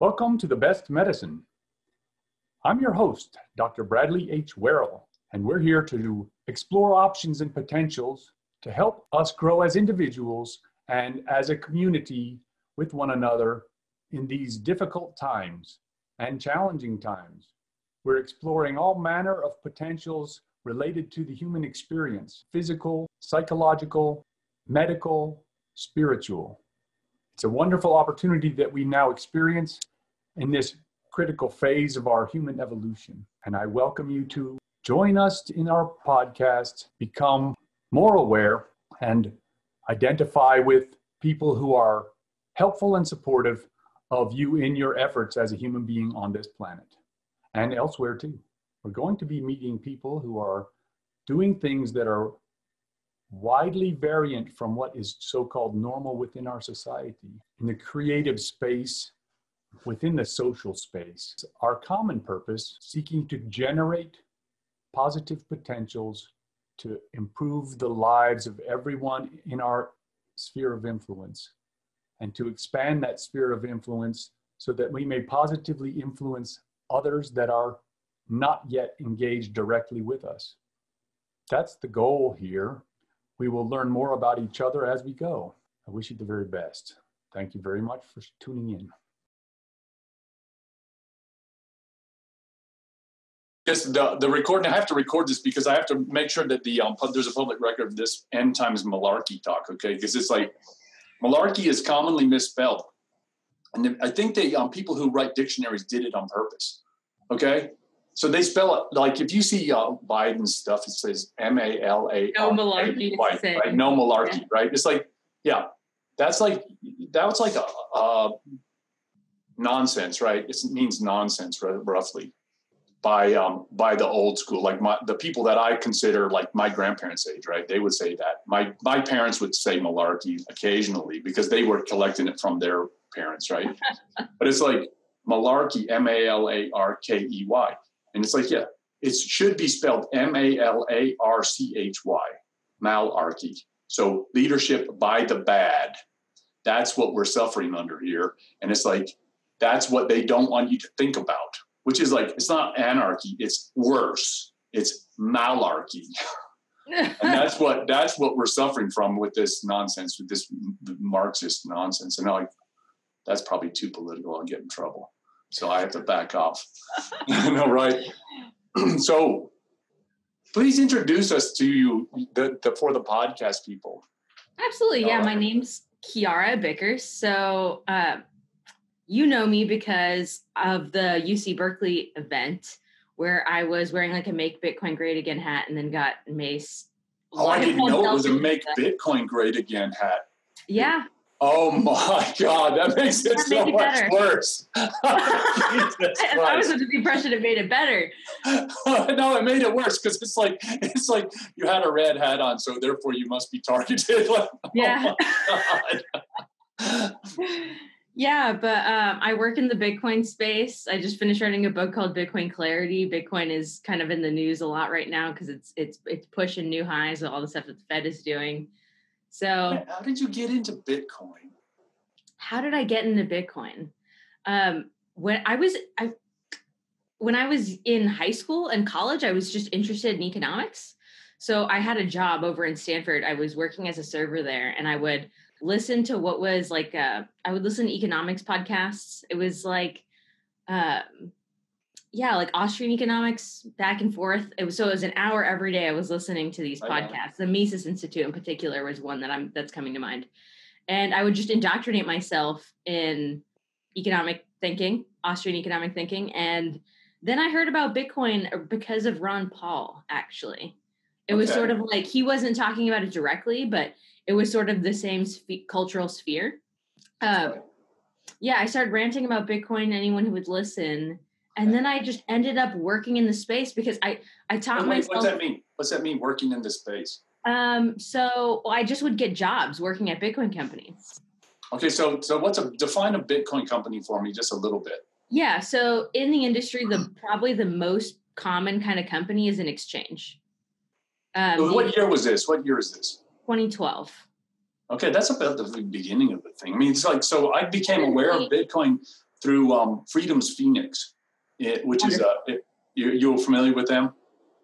Welcome to the best medicine. I'm your host, Dr. Bradley H. Werrell, and we're here to explore options and potentials to help us grow as individuals and as a community with one another in these difficult times and challenging times. We're exploring all manner of potentials related to the human experience physical, psychological, medical, spiritual. It's a wonderful opportunity that we now experience in this critical phase of our human evolution. And I welcome you to join us in our podcast, become more aware, and identify with people who are helpful and supportive of you in your efforts as a human being on this planet and elsewhere too. We're going to be meeting people who are doing things that are widely variant from what is so called normal within our society. In the creative space, within the social space, our common purpose seeking to generate positive potentials to improve the lives of everyone in our sphere of influence and to expand that sphere of influence so that we may positively influence others that are not yet engaged directly with us. That's the goal here. We will learn more about each other as we go. I wish you the very best. Thank you very much for tuning in. Yes, the, the recording, I have to record this because I have to make sure that the um, there's a public record of this end times malarkey talk, okay? Because it's like malarkey is commonly misspelled. And I think they um, people who write dictionaries did it on purpose, okay? So they spell it like if you see uh, Biden's stuff, it says M A L A. No malarkey. Right? No malarkey, yeah. right? It's like, yeah, that's like that's like a, a nonsense, right? It means nonsense, roughly by um, by the old school, like my, the people that I consider like my grandparents' age, right? They would say that. My my parents would say malarkey occasionally because they were collecting it from their parents, right? but it's like malarkey, M A L A R K E Y, and it's like yeah, it should be spelled M A L A R C H Y, malarchy. So leadership by the bad. That's what we're suffering under here, and it's like that's what they don't want you to think about which is like it's not anarchy it's worse. It's malarchy and that's what that's what we're suffering from with this nonsense with this marxist nonsense. And i like that's probably too political. I'll get in trouble so i have to back off no right so please introduce us to you the, the for the podcast people absolutely yeah my name's kiara bickers so uh, you know me because of the UC Berkeley event where I was wearing like a Make Bitcoin Great Again hat and then got Mace. Oh, I didn't know it was a Make Bitcoin Great Again hat. Yeah. Oh my God, that makes it that so it much better. worse. I was under the impression it made it better. no, it made it worse because it's like it's like you had a red hat on, so therefore you must be targeted. like, yeah. Oh yeah, but um, I work in the Bitcoin space. I just finished writing a book called Bitcoin Clarity. Bitcoin is kind of in the news a lot right now because it's it's it's pushing new highs with all the stuff that the Fed is doing. So, how did you get into Bitcoin? How did I get into Bitcoin? Um, when I was I when I was in high school and college, I was just interested in economics. So I had a job over in Stanford. I was working as a server there, and I would listen to what was like uh, I would listen to economics podcasts. It was like um yeah, like Austrian economics back and forth. It was so it was an hour every day I was listening to these podcasts. The Mises Institute in particular was one that I'm that's coming to mind. And I would just indoctrinate myself in economic thinking, Austrian economic thinking. And then I heard about Bitcoin because of Ron Paul, actually. It okay. was sort of like he wasn't talking about it directly, but it was sort of the same sp- cultural sphere. Uh, yeah, I started ranting about Bitcoin. Anyone who would listen, and then I just ended up working in the space because I I taught wait, myself. What's that mean? What's that mean? Working in the space? Um, so I just would get jobs working at Bitcoin companies. Okay, so so what's a define a Bitcoin company for me just a little bit? Yeah, so in the industry, the probably the most common kind of company is an exchange. Um, so what year was this? What year is this? 2012. Okay, that's about the beginning of the thing. I mean, it's like so I became aware of Bitcoin through um, Freedom's Phoenix, it, which is uh, you you familiar with them?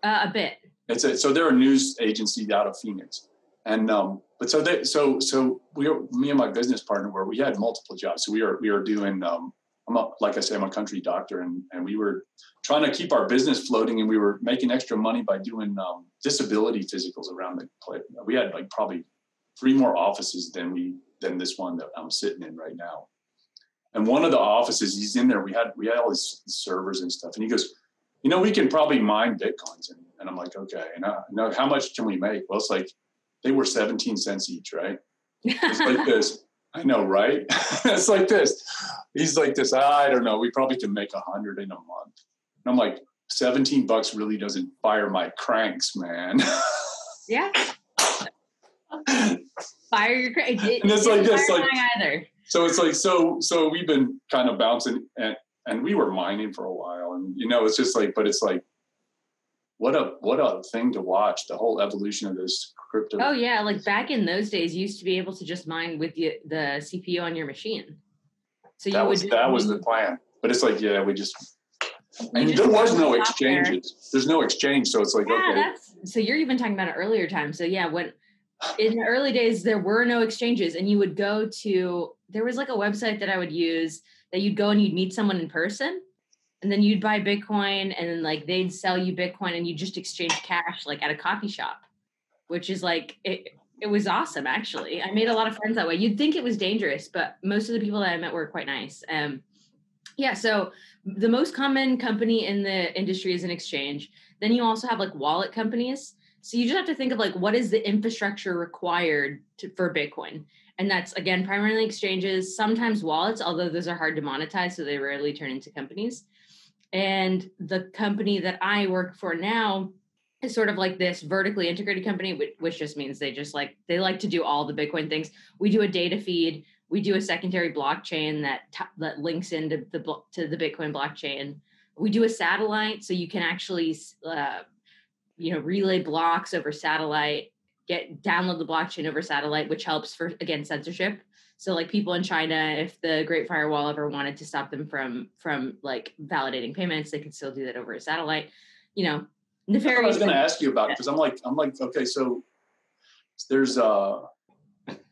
Uh, a bit. It's a, so they're a news agency out of Phoenix, and um, but so they so so we were, me and my business partner where we had multiple jobs. So we are we are doing um, I'm a, like I say I'm a country doctor, and and we were trying to keep our business floating, and we were making extra money by doing um, disability physicals around the place. We had like probably three more offices than we than this one that I'm sitting in right now. And one of the offices, he's in there. We had we had all these servers and stuff, and he goes, you know, we can probably mine bitcoins. And, and I'm like, okay. And I know how much can we make? Well, it's like they were 17 cents each, right? It's like this. I know, right? it's like this. He's like this. I don't know. We probably can make a hundred in a month. And I'm like, 17 bucks really doesn't fire my cranks, man. yeah. Fire your cranks. It, and it's like this, like either. So it's like so. So we've been kind of bouncing, and and we were mining for a while, and you know, it's just like, but it's like, what a what a thing to watch the whole evolution of this crypto. Oh yeah, like back in those days, you used to be able to just mine with the the CPU on your machine. So that was that was the plan, but it's like yeah, we just and there was no exchanges. There. There's no exchange, so it's like yeah, okay. So you're even talking about an earlier time. So yeah, when in the early days there were no exchanges, and you would go to there was like a website that I would use that you'd go and you'd meet someone in person, and then you'd buy Bitcoin, and then like they'd sell you Bitcoin, and you just exchange cash like at a coffee shop, which is like it. It was awesome, actually. I made a lot of friends that way. You'd think it was dangerous, but most of the people that I met were quite nice. Um, yeah, so the most common company in the industry is an exchange. Then you also have like wallet companies. So you just have to think of like what is the infrastructure required to, for Bitcoin, and that's again primarily exchanges, sometimes wallets, although those are hard to monetize, so they rarely turn into companies. And the company that I work for now is sort of like this vertically integrated company, which, just means they just like they like to do all the Bitcoin things. We do a data feed we do a secondary blockchain that t- that links into the to the Bitcoin blockchain. We do a satellite, so you can actually uh, you know relay blocks over satellite, get download the blockchain over satellite, which helps for again censorship. So like people in China, if the Great Firewall ever wanted to stop them from from like validating payments, they could still do that over a satellite. You know, nefarious. I was going to ask you about because I'm like I'm like okay, so there's uh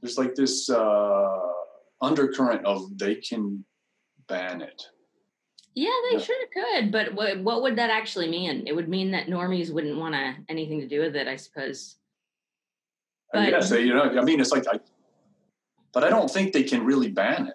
there's like this uh undercurrent of they can ban it. Yeah, they yeah. sure could, but what what would that actually mean? It would mean that normies wouldn't want to anything to do with it, I suppose. But, I guess they, you know, I mean, it's like, I, but I don't think they can really ban it.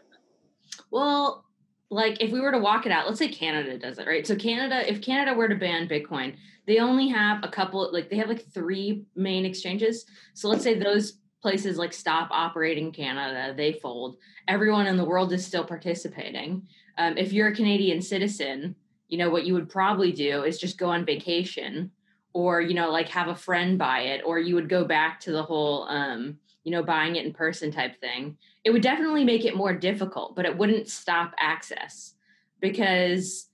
Well, like if we were to walk it out, let's say Canada does it, right? So Canada, if Canada were to ban Bitcoin, they only have a couple, like they have like three main exchanges. So let's say those places like stop operating Canada, they fold. Everyone in the world is still participating. Um, if you're a Canadian citizen, you know what you would probably do is just go on vacation, or you know like have a friend buy it, or you would go back to the whole um, you know buying it in person type thing. It would definitely make it more difficult, but it wouldn't stop access because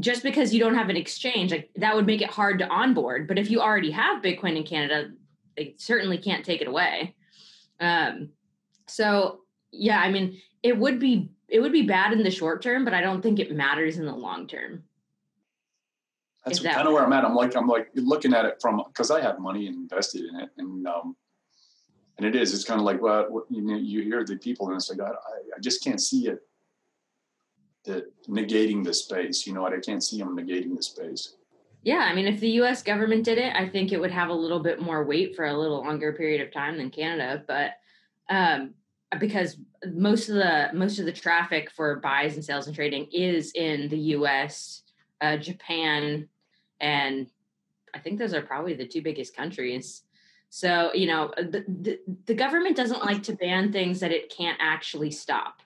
just because you don't have an exchange like that would make it hard to onboard but if you already have bitcoin in canada they certainly can't take it away um, so yeah, I mean, it would be it would be bad in the short term, but I don't think it matters in the long term. That's that kind of where I'm at. I'm like I'm like looking at it from because I have money invested in it, and um, and it is. It's kind of like well, you know, you hear the people, and it's like I, I just can't see it. That negating the space, you know what? I can't see them negating the space. Yeah, I mean, if the U.S. government did it, I think it would have a little bit more weight for a little longer period of time than Canada. But um, because most of the most of the traffic for buys and sales and trading is in the U.S., uh, Japan, and I think those are probably the two biggest countries. So you know, the, the, the government doesn't like to ban things that it can't actually stop,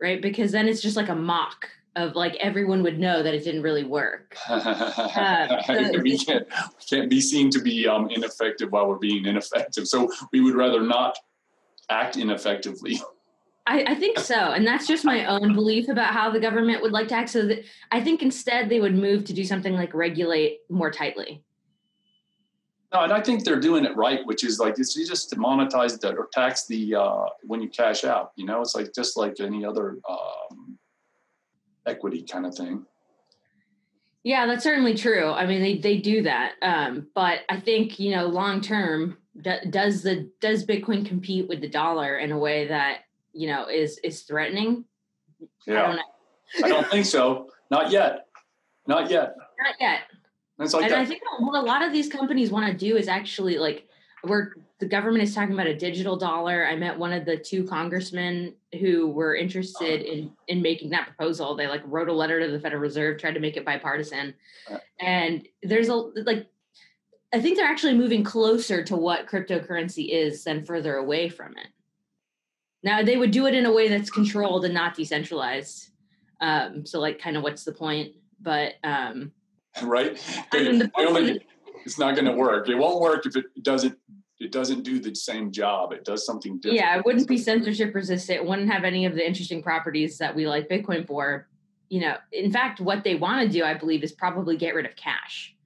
right? Because then it's just like a mock of like everyone would know that it didn't really work. Uh, so we can't we can't be seen to be um, ineffective while we're being ineffective. So we would rather not act ineffectively. I, I, think so, and that's just my own belief about how the government would like to act. So that I think instead they would move to do something like regulate more tightly. No, and I think they're doing it right, which is like it's just to monetize that or tax the uh, when you cash out. You know, it's like just like any other um, equity kind of thing. Yeah, that's certainly true. I mean, they they do that, um, but I think you know, long term, does the does Bitcoin compete with the dollar in a way that you know is is threatening? Yeah, I don't, I don't think so. Not yet. Not yet. Not yet. Like and that. I think what a lot of these companies want to do is actually like where the government is talking about a digital dollar. I met one of the two congressmen who were interested in in making that proposal. They like wrote a letter to the Federal Reserve, tried to make it bipartisan. And there's a like I think they're actually moving closer to what cryptocurrency is than further away from it. Now they would do it in a way that's controlled and not decentralized. Um, so like kind of what's the point? But um right? I mean, the only, it's not going to work. It won't work if it doesn't. It doesn't do the same job. It does something different. Yeah, it wouldn't be censorship resistant. It wouldn't have any of the interesting properties that we like Bitcoin for. You know, in fact, what they want to do, I believe, is probably get rid of cash.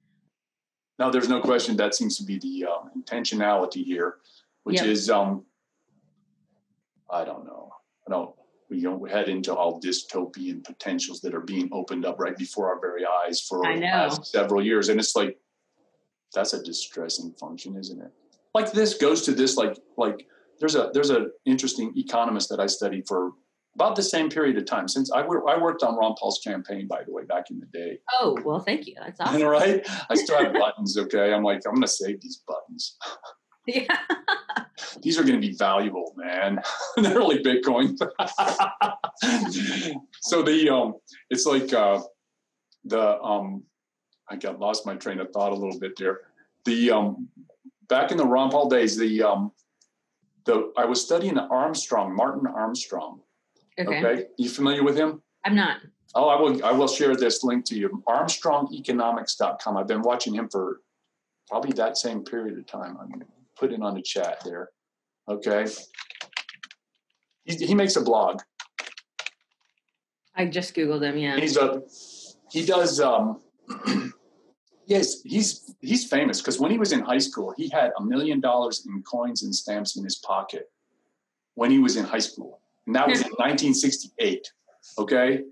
Now, there's no question that seems to be the uh, intentionality here, which yep. is, um, I don't know, I don't we don't head into all dystopian potentials that are being opened up right before our very eyes for the last several years. And it's like, that's a distressing function, isn't it? Like this goes to this, like, like there's a, there's an interesting economist that I studied for about the same period of time since I, I worked on Ron Paul's campaign, by the way, back in the day. Oh, well, thank you. That's awesome. right? I still have buttons. Okay. I'm like, I'm going to save these buttons. Yeah. These are going to be valuable, man. They're really Bitcoin. so the um, it's like uh, the um, I got lost my train of thought a little bit there. The um, back in the Ron Paul days, the um, the I was studying Armstrong, Martin Armstrong. Okay. okay. You familiar with him? I'm not. Oh, I will. I will share this link to you. ArmstrongEconomics.com. I've been watching him for probably that same period of time. I mean, put it on the chat there. Okay. He, he makes a blog. I just Googled him, yeah. He's a, he does, um, yes, he's, he's famous because when he was in high school, he had a million dollars in coins and stamps in his pocket when he was in high school. And that was in 1968. Okay.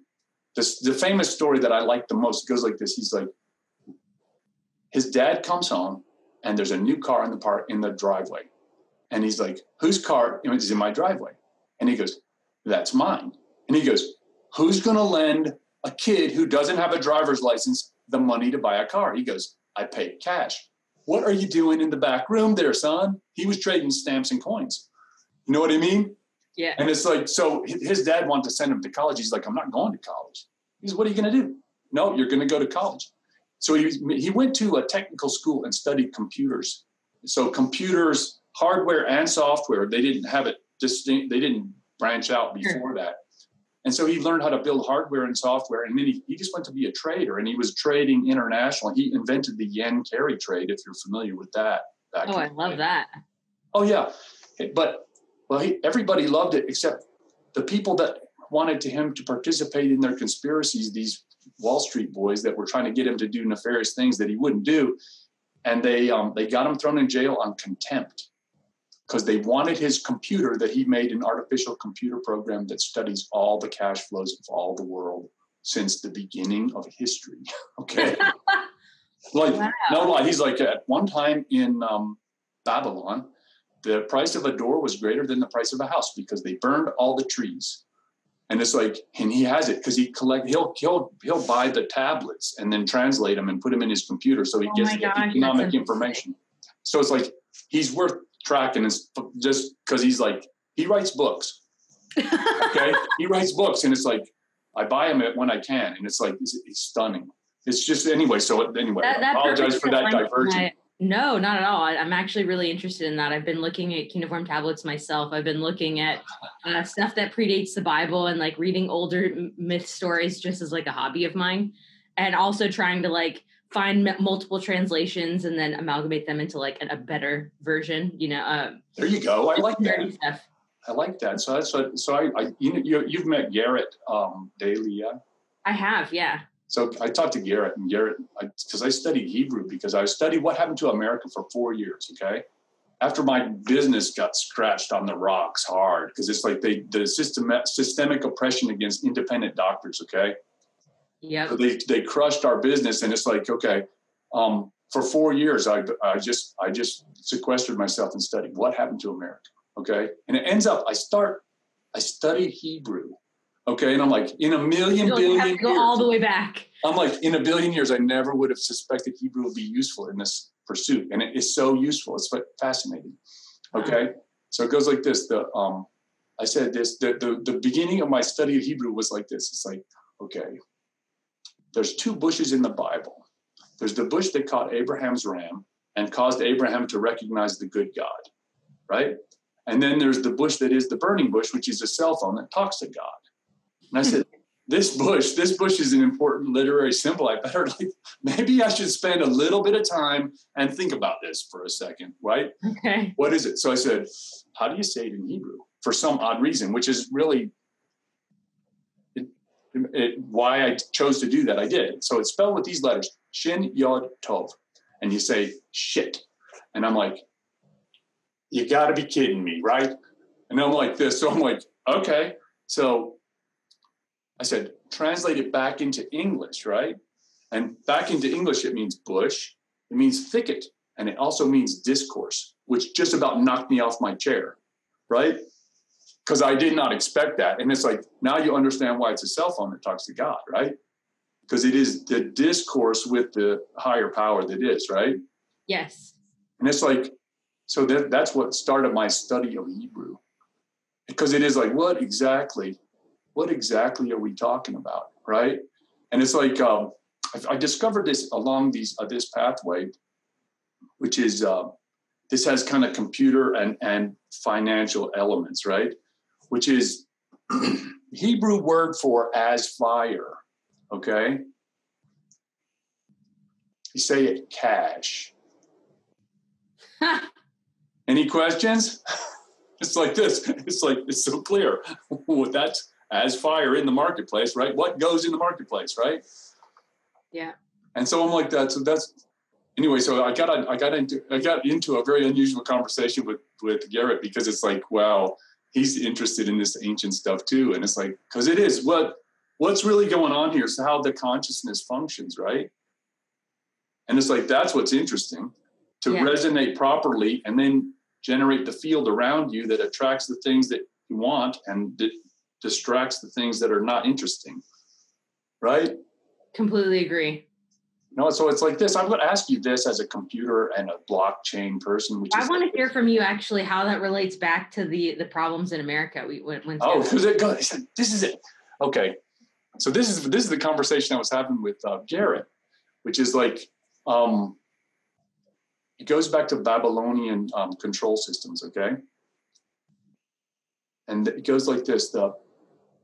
The, the famous story that I like the most goes like this. He's like, his dad comes home and there's a new car in the park in the driveway. And he's like, whose car is in my driveway? And he goes, that's mine. And he goes, who's going to lend a kid who doesn't have a driver's license the money to buy a car? He goes, I paid cash. What are you doing in the back room there, son? He was trading stamps and coins. You know what I mean? Yeah. And it's like, so his dad wanted to send him to college. He's like, I'm not going to college. He's, what are you going to do? No, you're going to go to college. So he, he went to a technical school and studied computers. So computers, hardware and software, they didn't have it distinct, they didn't branch out before sure. that. And so he learned how to build hardware and software. And then he, he just went to be a trader and he was trading international. He invented the yen carry trade, if you're familiar with that. Oh, I love that. Oh, yeah. But, well, he, everybody loved it except the people that wanted to him to participate in their conspiracies, these Wall Street boys that were trying to get him to do nefarious things that he wouldn't do, and they um, they got him thrown in jail on contempt because they wanted his computer that he made an artificial computer program that studies all the cash flows of all the world since the beginning of history. okay, like wow. no lie, he's like at one time in um, Babylon, the price of a door was greater than the price of a house because they burned all the trees and it's like and he has it because he collect he'll he'll he'll buy the tablets and then translate them and put them in his computer so he oh gets gosh, economic information so it's like he's worth tracking it's just because he's like he writes books okay he writes books and it's like i buy them when i can and it's like it's, it's stunning it's just anyway so anyway that, that i apologize for that diversion no, not at all. I, am actually really interested in that. I've been looking at cuneiform tablets myself. I've been looking at uh, stuff that predates the Bible and like reading older myth stories just as like a hobby of mine, and also trying to like find m- multiple translations and then amalgamate them into like a, a better version. You know. Uh, there you go. I like that. Stuff. I like that. So that's what. So I, I you, you you've met Garrett um, Daly, yeah. I have, yeah. So I talked to Garrett, and Garrett, because I, I, studied Hebrew because I studied what happened to America for four years. Okay, after my business got scratched on the rocks hard because it's like they the system systemic oppression against independent doctors. Okay, Yeah. So they they crushed our business, and it's like okay, um, for four years I I just I just sequestered myself and studied what happened to America. Okay, and it ends up I start I study Hebrew. Okay, and I'm like in a million billion have to go years, all the way back. I'm like in a billion years I never would have suspected Hebrew would be useful in this pursuit, and it is so useful. It's fascinating. Okay, so it goes like this. The um, I said this. The, the the beginning of my study of Hebrew was like this. It's like okay, there's two bushes in the Bible. There's the bush that caught Abraham's ram and caused Abraham to recognize the good God, right? And then there's the bush that is the burning bush, which is a cell phone that talks to God. And I said, this bush, this bush is an important literary symbol. I better like maybe I should spend a little bit of time and think about this for a second, right? Okay. What is it? So I said, how do you say it in Hebrew? For some odd reason, which is really it, why I chose to do that. I did. So it's spelled with these letters, Shin Yod Tov. And you say shit. And I'm like, you gotta be kidding me, right? And I'm like this. So I'm like, okay. So I said, translate it back into English, right? And back into English, it means bush, it means thicket, and it also means discourse, which just about knocked me off my chair, right? Because I did not expect that. And it's like, now you understand why it's a cell phone that talks to God, right? Because it is the discourse with the higher power that is, right? Yes. And it's like, so that, that's what started my study of Hebrew. Because it is like, what exactly, what exactly are we talking about, right? And it's like, um, I, I discovered this along these uh, this pathway, which is uh, this has kind of computer and and financial elements, right? Which is Hebrew word for as fire, okay? You say it cash. Any questions? It's like this. It's like it's so clear. What That's as fire in the marketplace, right? What goes in the marketplace, right? Yeah. And so I'm like that. So that's anyway. So I got I got into I got into a very unusual conversation with with Garrett because it's like, wow, he's interested in this ancient stuff too, and it's like because it is what what's really going on here is how the consciousness functions, right? And it's like that's what's interesting to Yeah. resonate properly, and then generate the field around you that attracts the things that you want and that distracts the things that are not interesting, right? Completely agree. No, so it's like this. I'm going to ask you this as a computer and a blockchain person, which I want to hear from you actually how that relates back to the the problems in America. We went. went oh, it. This is it. Okay, so this is this is the conversation I was having with uh, Garrett, which is like, um, it goes back to Babylonian um, control systems. Okay, and it goes like this: the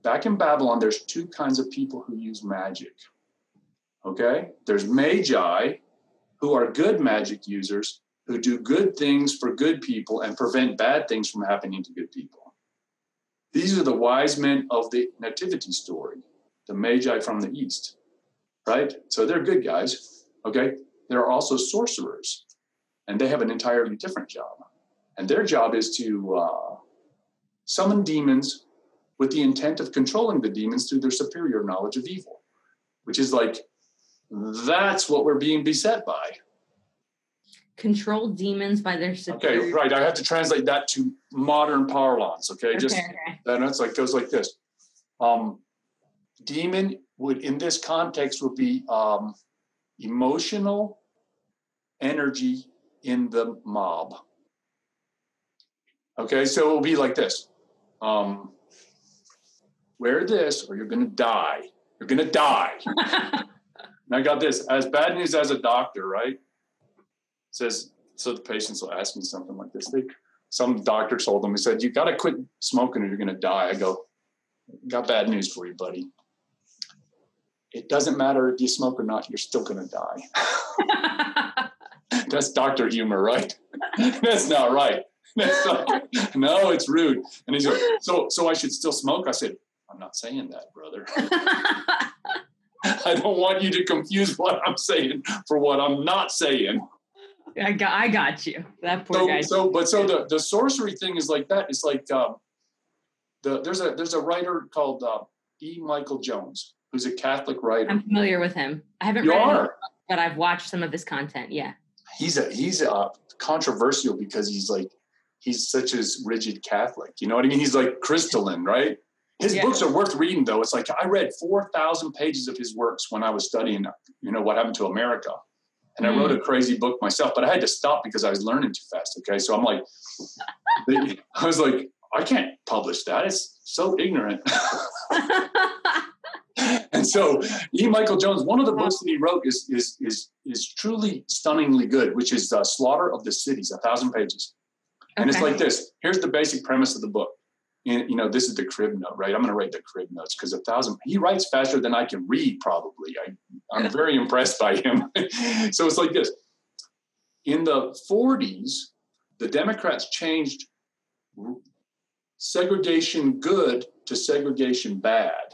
back in Babylon, there's two kinds of people who use magic. Okay, there's magi, who are good magic users who do good things for good people and prevent bad things from happening to good people. These are the wise men of the nativity story, the magi from the east, right? So they're good guys. Okay, there are also sorcerers, and they have an entirely different job, and their job is to uh, summon demons with the intent of controlling the demons through their superior knowledge of evil, which is like that's what we're being beset by. Control demons by their Okay, right. I have to translate that to modern parlance. Okay, Okay, just okay. it's like goes like this. Um, demon would in this context would be um, emotional energy in the mob. Okay, so it will be like this. Um, wear this or you're gonna die. You're gonna die. And I got this as bad news as a doctor, right? Says so the patients will ask me something like this. They, some doctor told them, he said, You gotta quit smoking or you're gonna die. I go, Got bad news for you, buddy. It doesn't matter if you smoke or not, you're still gonna die. That's doctor humor, right? That's not right. No, it's rude. And he's like, So so I should still smoke? I said, I'm not saying that, brother. I don't want you to confuse what I'm saying for what I'm not saying. I got, I got you. That poor So, guy. so but so the, the sorcery thing is like that. It's like um, the there's a there's a writer called uh, E. Michael Jones, who's a Catholic writer. I'm familiar with him. I haven't you read are. it, but I've watched some of his content. Yeah. He's a he's a controversial because he's like he's such a rigid Catholic. You know what I mean? He's like crystalline, right? His Yeah. books are worth reading though. It's like I read four thousand pages of his works when I was studying, you know, what happened to America. And I wrote a crazy book myself, but I had to stop because I was learning too fast. Okay. So I'm like, I was like, I can't publish that. It's so ignorant. and so E. Michael Jones, one of the books that he wrote is is is is truly stunningly good, which is uh, Slaughter of the Cities, a thousand pages. And it's like this. Here's the basic premise of the book. And, you know, this is the crib note, right? I'm going to write the crib notes because a thousand. He writes faster than I can read. Probably. I, I'm very impressed by him. so it's like this. In the 40s, the Democrats changed segregation good to segregation bad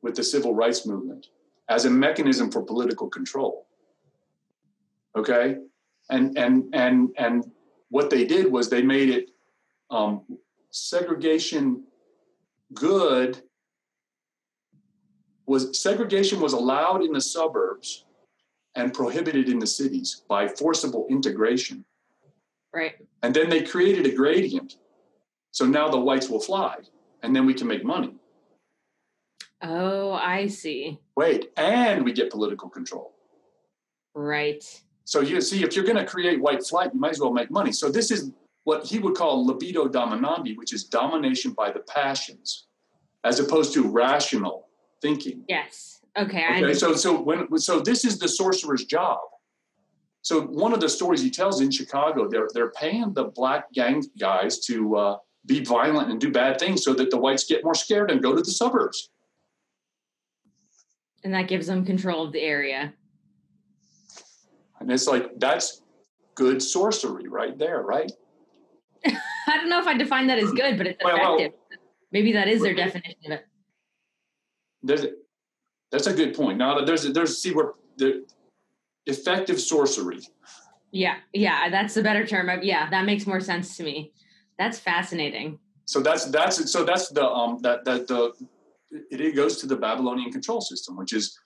with the civil rights movement as a mechanism for political control. Okay, and and and and what they did was they made it um, segregation good was segregation was allowed in the suburbs and prohibited in the cities by forcible integration right. and then they created a gradient so now the whites will fly and then we can make money Oh, I see. wait and we get political control Right. So you see, if you're going to create white flight, you might as well make money. So this is what he would call libido dominandi, which is domination by the passions, as opposed to rational thinking. Yes. Okay. I Okay, so so when so this is the sorcerer's job. So one of the stories he tells in Chicago, they're they're paying the black gang guys to uh, be violent and do bad things, so that the whites get more scared and go to the suburbs. and that gives them control of the area. And it's like that's good sorcery right there, right? I don't know if I define that as good, but it's Well, well- effective. Maybe that is their definition of it. there's a, that's a good point. Now there's a, there's see where the effective sorcery. Yeah. Yeah. That's the better term. of- Yeah. That makes more sense to me. That's fascinating. So that's that's so that's the um that that the it, it goes to the Babylonian control system, which is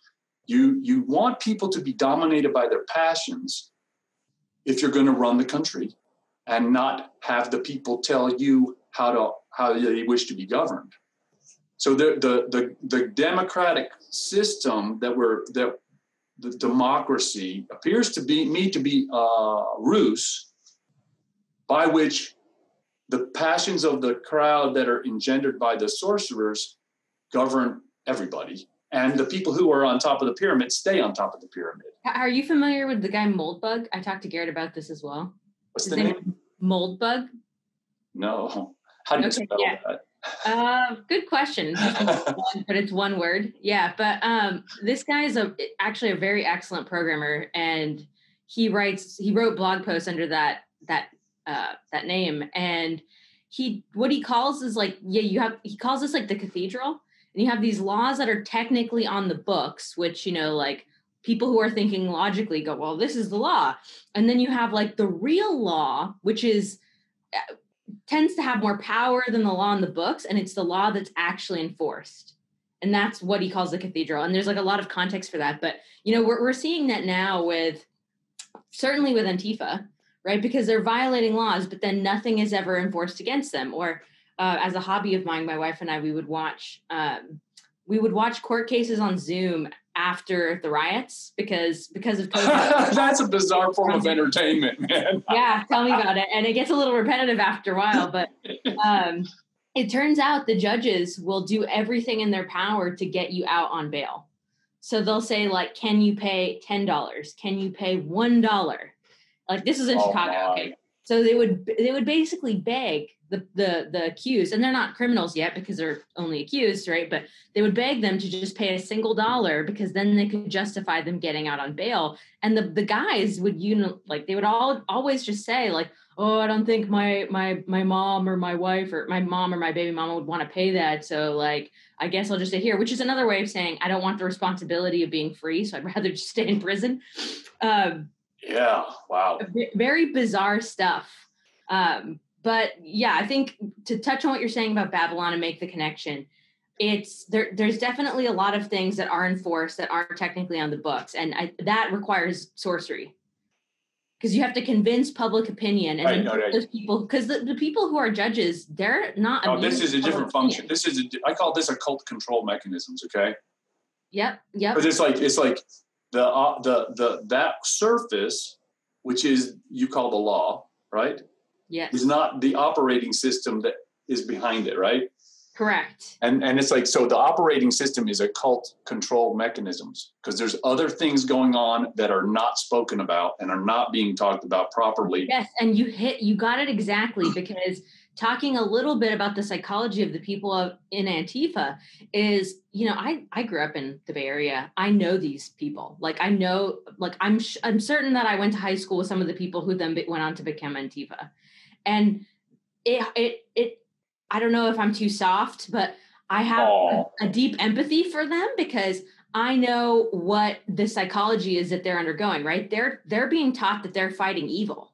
you you want people to be dominated by their passions if you're going to run the country and not have the people tell you how to how they wish to be governed. So the the the, the democratic system that we're that the democracy appears to be me to be uh, ruse by which the passions of the crowd that are engendered by the sorcerers govern everybody and the people who are on top of the pyramid stay on top of the pyramid Are you familiar with the guy Moldbug? I talked to Garrett about this as well. what's His the name- name Moldbug. no how do you Okay, spell yeah. Uh, good question. But it's one word. Yeah, but um, this guy is a actually a very excellent programmer, and he writes he wrote blog posts under that that uh, that name, and he what he calls is like yeah you have he calls this like the cathedral, and you have these laws that are technically on the books, which you know like people who are thinking logically go well this is the law, and then you have like the real law, which is uh, tends to have more power than the law in the books and it's the law that's actually enforced. And that's what he calls the cathedral. And there's like a lot of context for that but you know we're, we're seeing that now with certainly with antifa right? Because they're violating laws but then nothing is ever enforced against them. Or uh, as a hobby of mine my wife and i we would watch um, we would watch court cases on zoom after the riots because because of COVID. that's a bizarre form of entertainment man yeah, tell me about it. And it gets a little repetitive after a while, but um, it turns out the judges will do everything in their power to get you out on bail. So they'll say, like, can you pay $10? Can you pay $1? Like this is in Oh, Chicago. my. Okay. So they would they would basically beg the, the the accused, and they're not criminals yet because they're only accused, right? But they would beg them to just pay a single dollar because then they could justify them getting out on bail. And the the guys would you know like they would all always just say like, oh, I don't think my my my mom or my wife or my mom or my baby mama would want to pay that. So like I guess I'll just stay here, which is another way of saying I don't want the responsibility of being free, so I'd rather just stay in prison. Um, yeah wow very bizarre stuff. Um, but yeah, I think to touch on what you're saying about Babylon and make the connection, it's there there's definitely a lot of things that are enforced that aren't technically on the books and I, that requires sorcery because you have to convince public opinion and Right, no, right. those people because the, the people who are judges they're not No, this is a different function. opinion. This is a, I call this occult control mechanisms. Okay, yep yep because it's like it's like the uh, the the that surface, which is you call the law, right, yes is not the operating system that is behind it, right? correct And and it's like so the operating system is occult control mechanisms because there's other things going on that are not spoken about and are not being talked about properly. Yes, and you hit you got it exactly because talking a little bit about the psychology of the people of, in Antifa is, you know, I I grew up in the Bay Area. I know these people. Like I know like I'm sh- I'm certain that I went to high school with some of the people who then went on to become Antifa. And it it it I don't know if I'm too soft, but I have a, a deep empathy for them because I know what the psychology is that they're undergoing, right? They're they're being taught that they're fighting evil.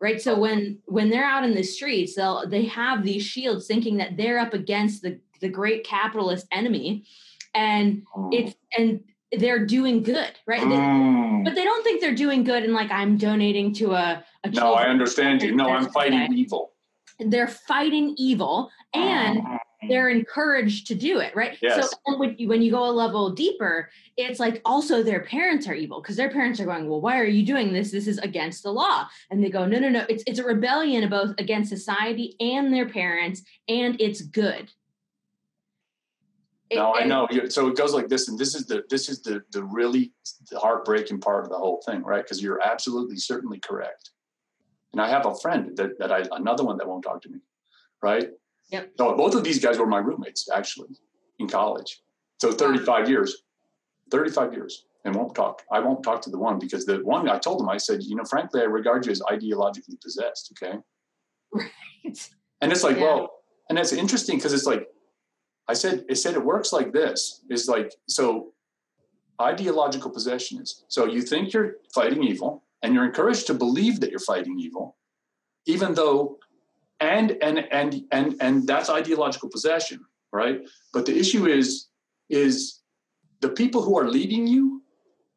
Right? So when when they're out in the streets, they'll they have these shields thinking that they're up against the the great capitalist enemy and it's and they're doing good, right? They- Mm. but they don't think they're doing good and like I'm donating to a, a No, I understand you. No, I'm fighting evil. they're fighting evil and they're encouraged to do it right Yes. so and when you, when you go a level deeper it's like also their parents are evil because their parents are going well why are you doing this this is against the law and they go no no no it's it's a rebellion both against society and their parents and it's good It- No, I know. So it goes like this, and this is the this is the the really heartbreaking part of the whole thing, right? Because you're absolutely certainly correct. And I have a friend that that I another one that won't talk to me, right? Yep. So both of these guys were my roommates actually in college. So 35 years, 35 years, and won't talk. I won't talk to the one because the one I told him I said, you know, frankly, I regard you as ideologically possessed. Okay. It's- And it's like, Yeah. well, and that's interesting because it's like, I said, it said it works like this is like, so ideological possession is so you think you're fighting evil and you're encouraged to believe that you're fighting evil, even though, and, and, and, and, and that's ideological possession, right? But the issue is, is the people who are leading you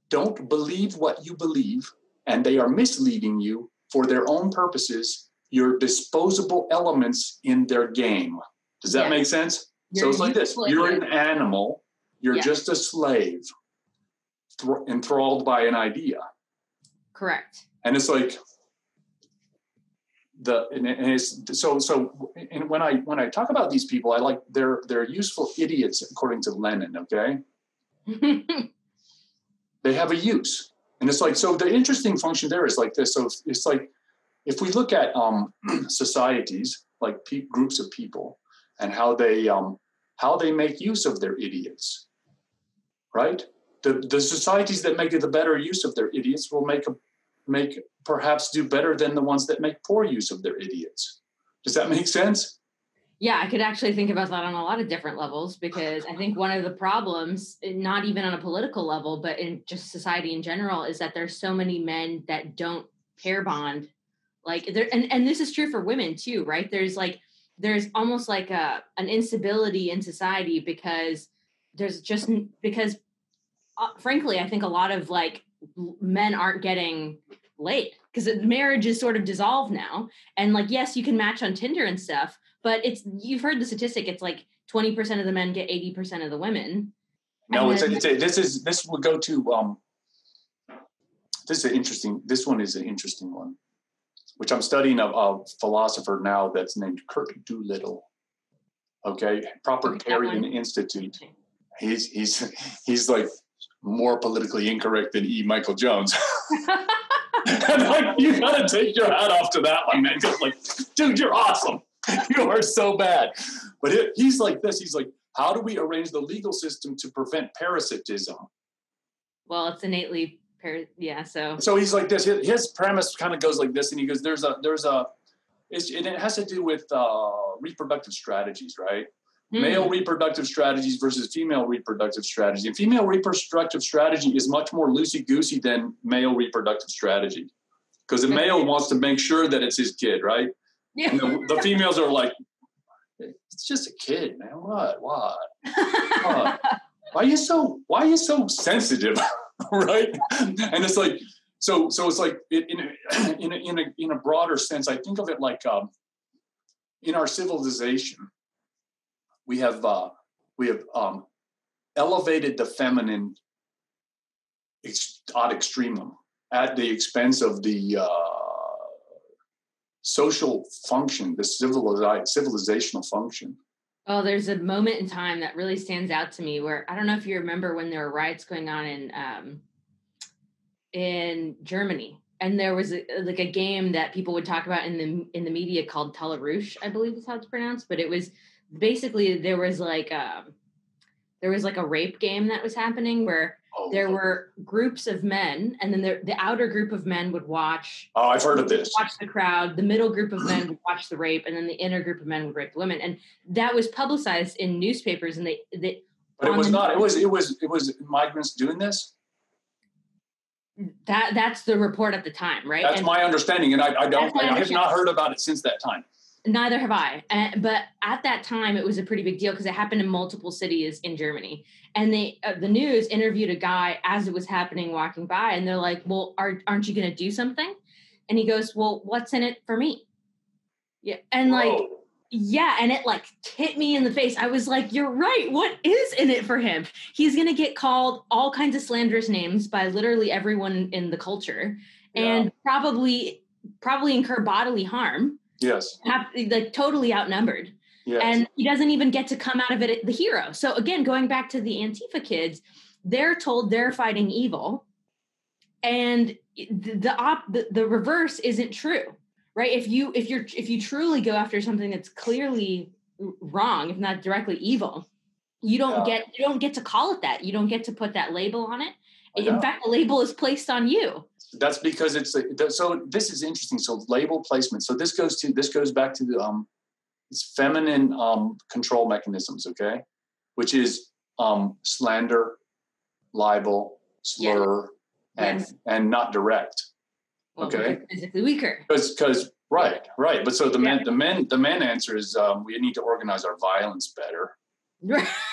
don't believe what you believe and they are misleading you for their own purposes you're disposable elements in their game. Does that make sense? So You're it's like this you're an animal, you're Yeah. just a slave, thr- enthralled by an idea. correct And it's like, the and it's so so and when I when I talk about these people, I like they're they're useful idiots according to Lenin. Okay, they have a use and it's like so the interesting function there is like this so it's, it's like if we look at um, societies like pe- groups of people and how they um, how they make use of their idiots right the, the societies that make the better use of their idiots will make a, make perhaps do better than the ones that make poor use of their idiots does that make sense Yeah, I could actually think about that on a lot of different levels because I think one of the problems, eh, not even on a political level, but in just society in general, is that there's so many men that don't pair bond. Like there, and, and this is true for women too, right? There's like there's almost like a an instability in society because there's just because uh, frankly, I think a lot of like men aren't getting late because marriage is sort of dissolved now. And like, yes, you can match on Tinder and stuff, but it's you've heard the statistic. It's like twenty percent of the men get eighty percent of the women. No, it's, it's a, this is this will go to um. This is an interesting. This one is an interesting one, which I'm studying a, a philosopher now that's named Curt Doolittle. Okay, Propertarian Institute. He's he's he's like more politically incorrect than E. Michael Jones. and like you gotta take your hat off to that one, man. like, dude, you're awesome. You are so bad. But it, he's like this. He's like, how do we arrange the legal system to prevent parasitism? well, it's innately yeah. So So he's like this. His, premise kind of goes like this, and he goes, "There's a there's a, it's, and it has to do with uh, reproductive strategies, right? hmm, Male reproductive strategies versus female reproductive strategy. And female reproductive strategy is much more loosey goosey than male reproductive strategy, because the male wants to make sure that it's his kid, right? yeah. And the, the females are like, it's just a kid, man. What? What? what? Why are you so? Why are you so sensitive? right? And it's like, so, so it's like in a, in a, in a, in a broader sense. I think of it like um, in our civilization, we have uh, we have um, elevated the feminine ex- ad extremum at the expense of the uh, social function, the civiliz- civilizational function. Oh, there's a moment in time that really stands out to me where I don't know if you remember when there were riots going on in um, in Germany, and there was a, like a game that people would talk about in the in the media called Taharrush, I believe is how it's pronounced. But it was basically there was like um, there was like a rape game that was happening where Oh, there were groups of men, and then the, the outer group of men would watch. Oh, I've heard of this. Watch the crowd. The middle group of men would watch the rape, and then the inner group of men would rape the women, and that was publicized in newspapers. And they, they but it was not. It was. It was. It was migrants doing this. That that's the report at the time, right? That's and my understanding, and I, I don't. I have not heard about it since that time. Neither have I. Uh, but at that time, it was a pretty big deal because it happened in multiple cities in Germany. And they, uh, the news interviewed a guy as it was happening, walking by, and they're like, "Well, are, aren't you going to do something?" And he goes, "Well, what's in it for me?" Yeah, and Whoa. like, yeah, and it like hit me in the face. I was like, "You're right. What is in it for him? He's going to get called all kinds of slanderous names by literally everyone in the culture, yeah. and probably probably incur bodily harm." Yes. Have, like totally outnumbered. Yes. And he doesn't even get to come out of it the hero. So again, going back to the Antifa kids, they're told they're fighting evil. And the the, op, the the reverse isn't true. Right? If you if you're if you truly go after something that's clearly wrong, if not directly evil, you don't yeah. get you don't get to call it that. You don't get to put that label on it. In fact, the label is placed on you that's because it's so this is interesting. So label placement. So this goes to this goes back to the um it's feminine um control mechanisms okay? Which is um slander libel slur yeah. and yes. and not direct well, okay? physically weaker. Because because right right. But so the yeah. men the men the men answer is um we need to organize our violence better.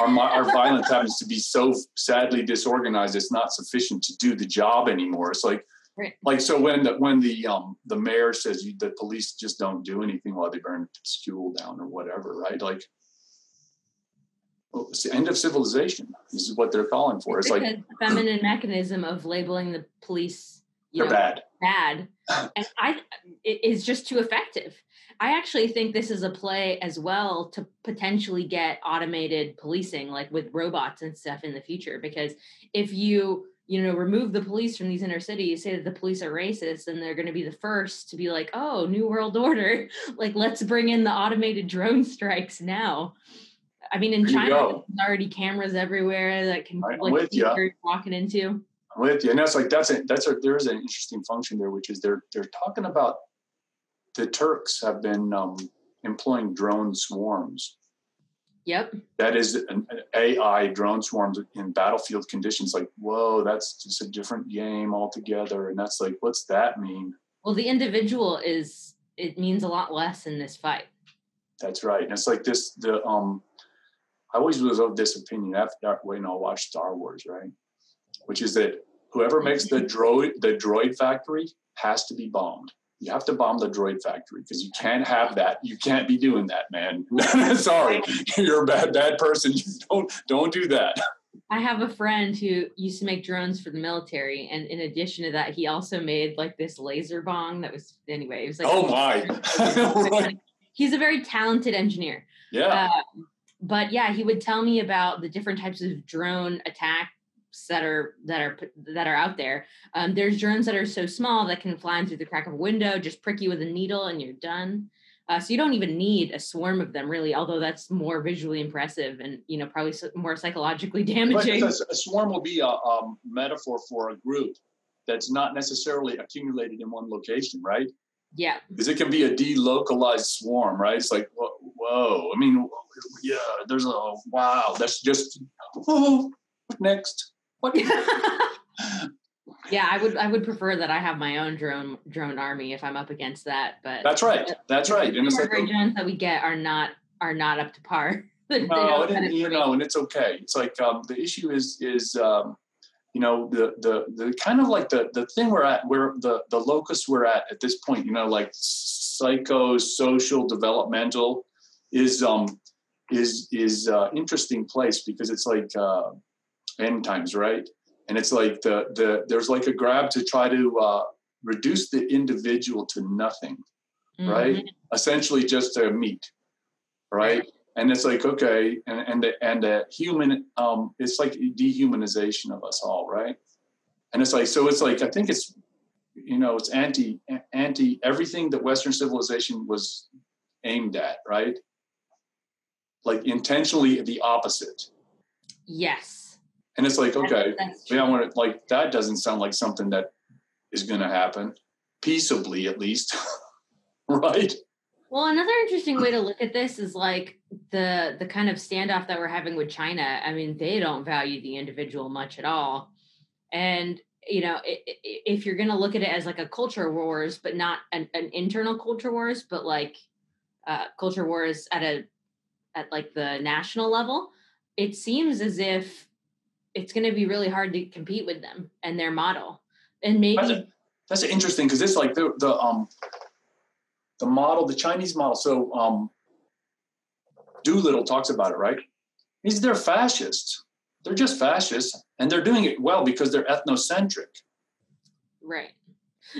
Our, our violence happens to be so sadly disorganized it's not sufficient to do the job anymore. It's like Right. Like so, when the when the um the mayor says you, the police just don't do anything while they burn school down or whatever, right? Like, well, it's the end of civilization is what they're calling for. It's, it's like a feminine mechanism of labeling the police. You know, bad. Bad, and I it is just too effective. I actually think this is a play as well to potentially get automated policing, like with robots and stuff in the future. Because if you you know, remove the police from these inner cities, say that the police are racist, and they're going to be the first to be like, oh, New World Order, like let's bring in the automated drone strikes now. I mean, in China, there's already cameras everywhere that can right, like see you're walking into. I'm with you, and that's like that's a that's a there is an interesting function there, which is they're they're talking about the Turks have been um, employing drone swarms Yep. That is an, AI drone swarms in battlefield conditions. Like, whoa, that's just a different game altogether. And that's like, what's that mean? Well, the individual is it means a lot less in this fight. That's right. And it's like this. The um, I always was of this opinion after when I watched Star Wars, right? Which is that whoever makes the droid the droid factory has to be bombed you have to bomb the droid factory because you can't have that. You can't be doing that, man. Sorry, you're a bad, bad person. You don't don't do that. I have a friend who used to make drones for the military, and in addition to that, he also made like this laser bong that was anyway. It was like oh my. He's a very talented engineer. Yeah. Uh, but yeah, he would tell me about the different types of drone attack that are that are that are out there. Um, there's drones that are so small that can fly in through the crack of a window, just prick you with a needle, and you're done. Uh, so you don't even need a swarm of them, really. Although that's more visually impressive and you know probably more psychologically damaging. But a swarm will be a um, metaphor for a group that's not necessarily accumulated in one location, right? Yeah. Because it can be a delocalized swarm, right? It's like, whoa. I mean, yeah, there's a, wow, that's just, oh, next. What? yeah, I would I would prefer that I have my own drone drone army if I'm up against that. But that's right. That's right. And the drones that we get are not are not up to par. no, it, you know, and it's okay. It's like um, the issue is is um, you know the the the kind of like the the thing we're at where the the locus we're at at this point. You know, like psycho social developmental is um is is uh, interesting place because it's like uh, end times, right? And it's like the the there's like a grab to try to uh, reduce the individual to nothing, mm-hmm. right? Essentially, just a meat, right? And it's like okay, and and the and the human, um, it's like dehumanization of us all, right? And it's like so, it's like I think it's you know it's anti anti everything that Western civilization was aimed at, right? like intentionally the opposite. Yes. And it's like, okay, yeah, I want to like that doesn't sound like something that is going to happen peaceably, at least, right? Well, another interesting way to look at this is like the the kind of standoff that we're having with China. I mean, they don't value the individual much at all, and you know, if you're going to look at it as like a culture wars, but not an, an internal culture wars, but like uh, culture wars at a at like the national level, it seems as if it's going to be really hard to compete with them and their model. And maybe that's, a, that's interesting because it's like the the um the model, the Chinese model. So um Doolittle talks about it, right? He's they're fascists. They're just fascists, and they're doing it well because they're ethnocentric. Right.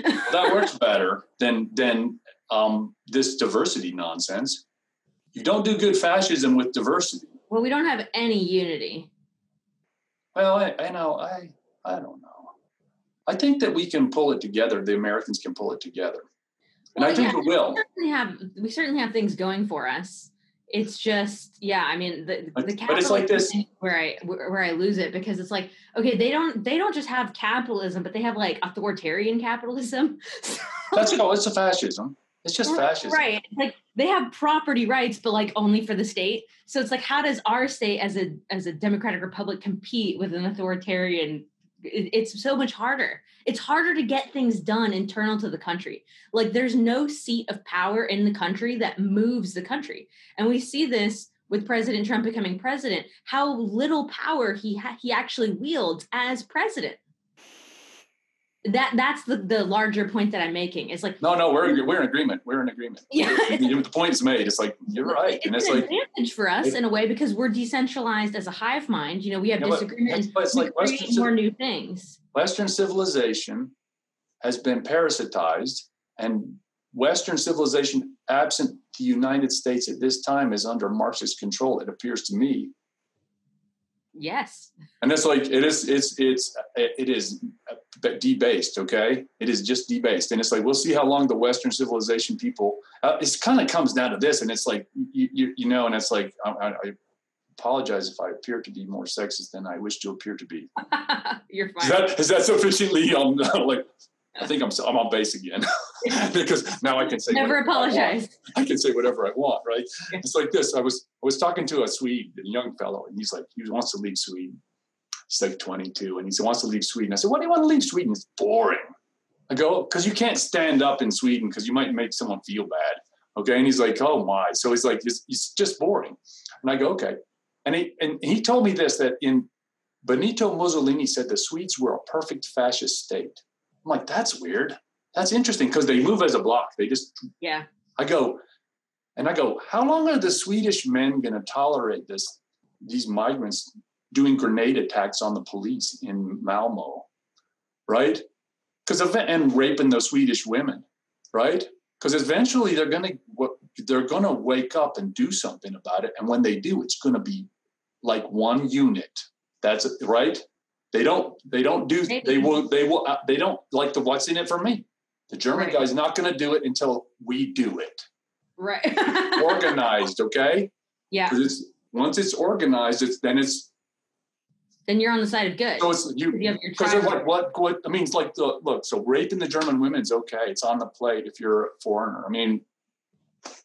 well, that works better than than um, this diversity nonsense. You don't do good fascism with diversity. Well, we don't have any unity. Well, I, I know. I I don't know. I think that we can pull it together. The Americans can pull it together, and well, I think yeah, we will. We certainly have we certainly have things going for us. It's just, yeah. I mean, the the but it's like this where I where I lose it because it's like, okay, they don't they don't just have capitalism, but they have like authoritarian capitalism. That's called it's a fascism. It's just fascism. Right. Like they have property rights, but like only for the state. So it's like, how does our state as a as a democratic republic compete with an authoritarian? It's so much harder. It's harder to get things done internal to the country. Like there's no seat of power in the country that moves the country. And we see this with President Trump becoming president, how little power he ha- he actually wields as president that that's the, the larger point that I'm making. It's like no, no, we're we're in agreement. We're in agreement. Yeah, the point is made. It's like you're right, it's and it's an like advantage for us it, in a way because we're decentralized as a hive mind. You know, we have yeah, disagreement. But, but it's like Western, more new things. Western civilization has been parasitized, and Western civilization, absent the United States at this time, is under Marxist control. It appears to me Yes. And it's like it is. It's it's it is debased. Okay, it is just debased, and it's like we'll see how long the Western civilization people. Uh, it kind of comes down to this, and it's like you you, you know, and it's like I, I, apologize if I appear to be more sexist than I wish to appear to be. You're fine. Is that is that sufficiently um like I think I'm I'm on base again because now I can say never apologize. I, I, can say whatever I want, right? Yeah. It's like this. I was I was talking to a Swede, a young fellow, and he's like he wants to leave Sweden. He's like 22, and he wants to leave Sweden. I said, "Why do you want to leave Sweden? It's boring." I go, "Because you can't stand up in Sweden because you might make someone feel bad." Okay, and he's like, "Oh my!" So he's like, "It's, it's just boring," and I go, "Okay." And he and he told me this that in Benito Mussolini said the Swedes were a perfect fascist state. I'm like, that's weird. That's interesting because they move as a block. They just yeah. I go, and I go, how long are the Swedish men going to tolerate this? These migrants doing grenade attacks on the police in Malmo, right? Because of it, and raping the Swedish women, right? Because eventually they're going to they're going to wake up and do something about it, and when they do, it's going to be like one unit. That's right. They don't. They don't do. Maybe. They will. They will. Uh, they don't like the what's in it for me. The German right. guy's not going to do it until we do it. Right. organized. Okay. Yeah. It's, once it's organized, it's then it's. Then you're on the side of good. So it's you because what what what I mean. It's like the look. So raping the German women's okay. It's on the plate if you're a foreigner. I mean,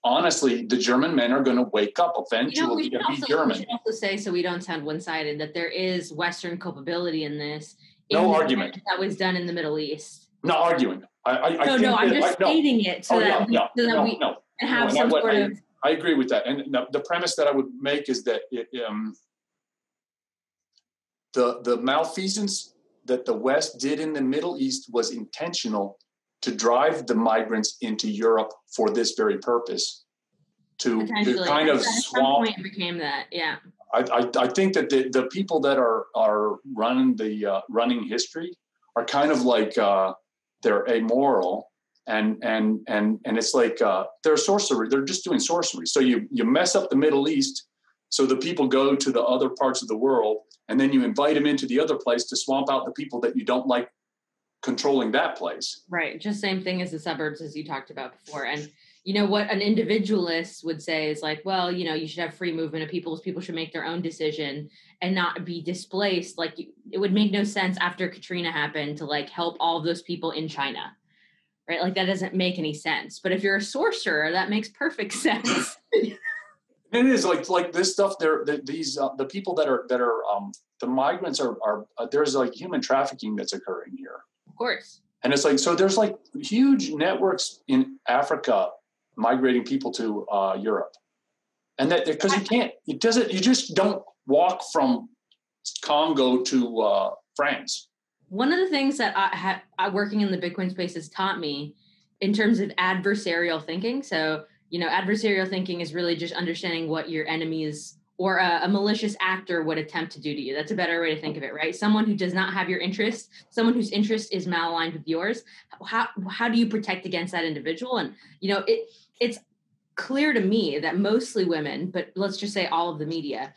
honestly, the German men are going to wake up eventually you know, and be German. We should also say, so we don't sound one-sided, that there is Western culpability in this. No argument. That was done in the Middle East. Not arguing. I, I, no, I no, I'm just stating it so, oh, that, yeah, we, so that no, we no, have some sort of. I agree with that. And the premise that I would make is that it, um, the the malfeasance that the West did in the Middle East was intentional to drive the migrants into Europe for this very purpose. To, to kind of swamp. Became that, yeah. I, I, I, think that the, the people that are are running the uh, running history are kind of like uh, they're amoral and and and and it's like uh, they're sorcery. They're just doing sorcery. So you you mess up the Middle East, so the people go to the other parts of the world, and then you invite them into the other place to swamp out the people that you don't like controlling that place. Right. Just same thing as the suburbs as you talked about before. And you know what an individualist would say is like, well, you know, you should have free movement of people. People should make their own decision and not be displaced. Like it would make no sense after Katrina happened to like help all those people in China right? Like that doesn't make any sense. But if you're a sorcerer, that makes perfect sense. it is like like this stuff. There, the, these uh, the people that are that are um, the migrants are are uh, there's like human trafficking that's occurring here. Of course. And it's like so there's like huge networks in Africa migrating people to uh, Europe, and that because you can't it doesn't you just don't walk from Congo to uh, France one of the things that I had I, working in the Bitcoin space has taught me in terms of adversarial thinking. So, you know, adversarial thinking is really just understanding what your enemies or a, a, malicious actor would attempt to do to you. That's a better way to think of it, right? Someone who does not have your interest, someone whose interest is malaligned with yours. How how do you protect against that individual? And you know, it it's clear to me that mostly women, but let's just say all of the media,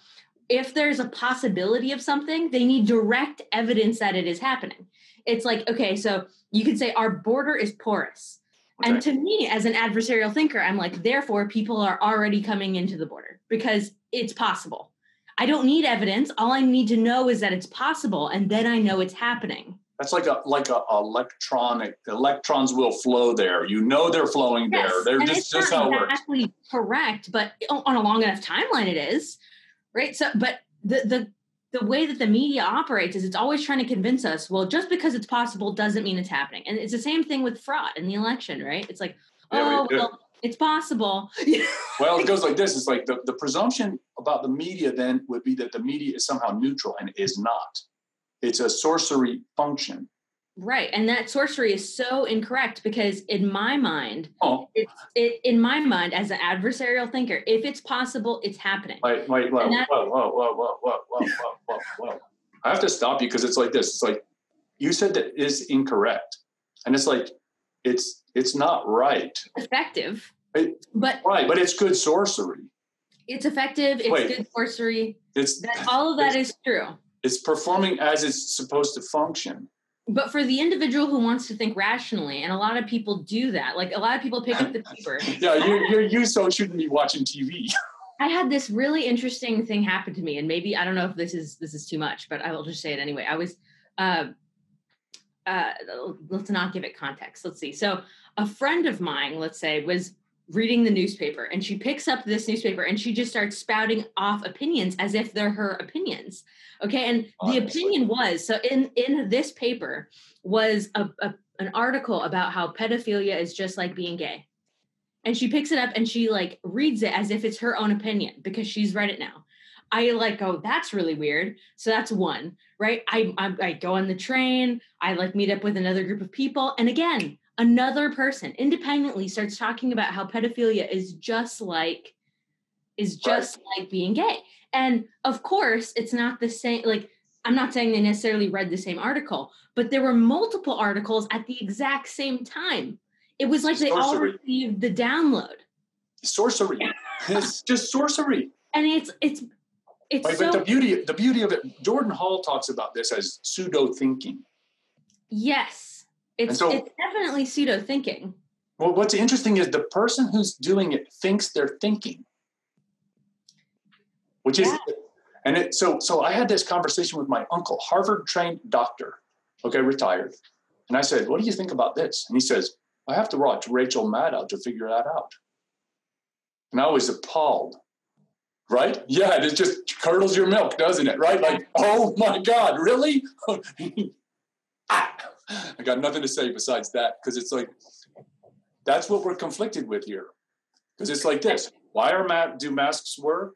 if there's a possibility of something, they need direct evidence that it is happening. It's like, okay, so you could say our border is porous. Okay. And to me, as an adversarial thinker, I'm like, therefore, people are already coming into the border because it's possible. I don't need evidence. All I need to know is that it's possible, and then I know it's happening. That's like a like a electronic. Electrons will flow there. You know they're flowing yes. there. They're and just just how it exactly works. Correct, but on a long enough timeline, it is right so but the the the way that the media operates is it's always trying to convince us well just because it's possible doesn't mean it's happening and it's the same thing with fraud in the election right it's like yeah, oh well it's possible well it goes like this it's like the, the presumption about the media then would be that the media is somehow neutral and is not it's a sorcery function Right. And that sorcery is so incorrect because in my mind, oh. it's it in my mind as an adversarial thinker, if it's possible, it's happening. Wait, wait, whoa, whoa, whoa, whoa, whoa, whoa, whoa, whoa, whoa, whoa. I have to stop you because it's like this. It's like you said that is incorrect. And it's like it's it's not right. Effective. It, but right, but it's good sorcery. It's effective, it's wait, good sorcery. It's that all of that is true. It's performing as it's supposed to function but for the individual who wants to think rationally, and a lot of people do that, like a lot of people pick up the paper. yeah, you you you so shouldn't be watching TV. I had this really interesting thing happen to me, and maybe I don't know if this is this is too much, but I will just say it anyway. I was, uh, uh, let's not give it context. Let's see. So a friend of mine, let's say, was reading the newspaper, and she picks up this newspaper, and she just starts spouting off opinions as if they're her opinions. Okay, and Honestly. the opinion was so in in this paper was a, a an article about how pedophilia is just like being gay. And she picks it up and she like reads it as if it's her own opinion because she's read it now. I like, oh, that's really weird. So that's one, right? I, I, I go on the train. I like meet up with another group of people, and again, another person independently starts talking about how pedophilia is just like is just like being gay. And of course, it's not the same. Like, I'm not saying they necessarily read the same article, but there were multiple articles at the exact same time. It was like sorcery. they all received the download. Sorcery. it's just sorcery. And it's it's it's right, so, but the beauty the beauty of it. Jordan Hall talks about this as pseudo thinking. Yes, it's so, it's definitely pseudo thinking. Well, what's interesting is the person who's doing it thinks they're thinking which is yeah. and it so so i had this conversation with my uncle harvard trained doctor okay retired and i said what do you think about this and he says i have to watch rachel maddow to figure that out and i was appalled right yeah it just curdles your milk doesn't it right like oh my god really ah, i got nothing to say besides that because it's like that's what we're conflicted with here because it's like this Why are ma- do masks work?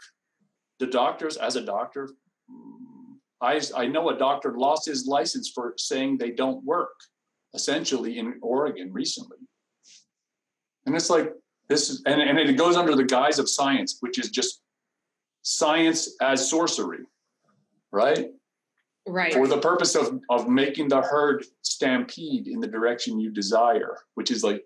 The doctors, as a doctor, I, I know a doctor lost his license for saying they don't work, essentially in Oregon recently. And it's like this is, and, and it goes under the guise of science, which is just science as sorcery, right? Right. For the purpose of of making the herd stampede in the direction you desire, which is like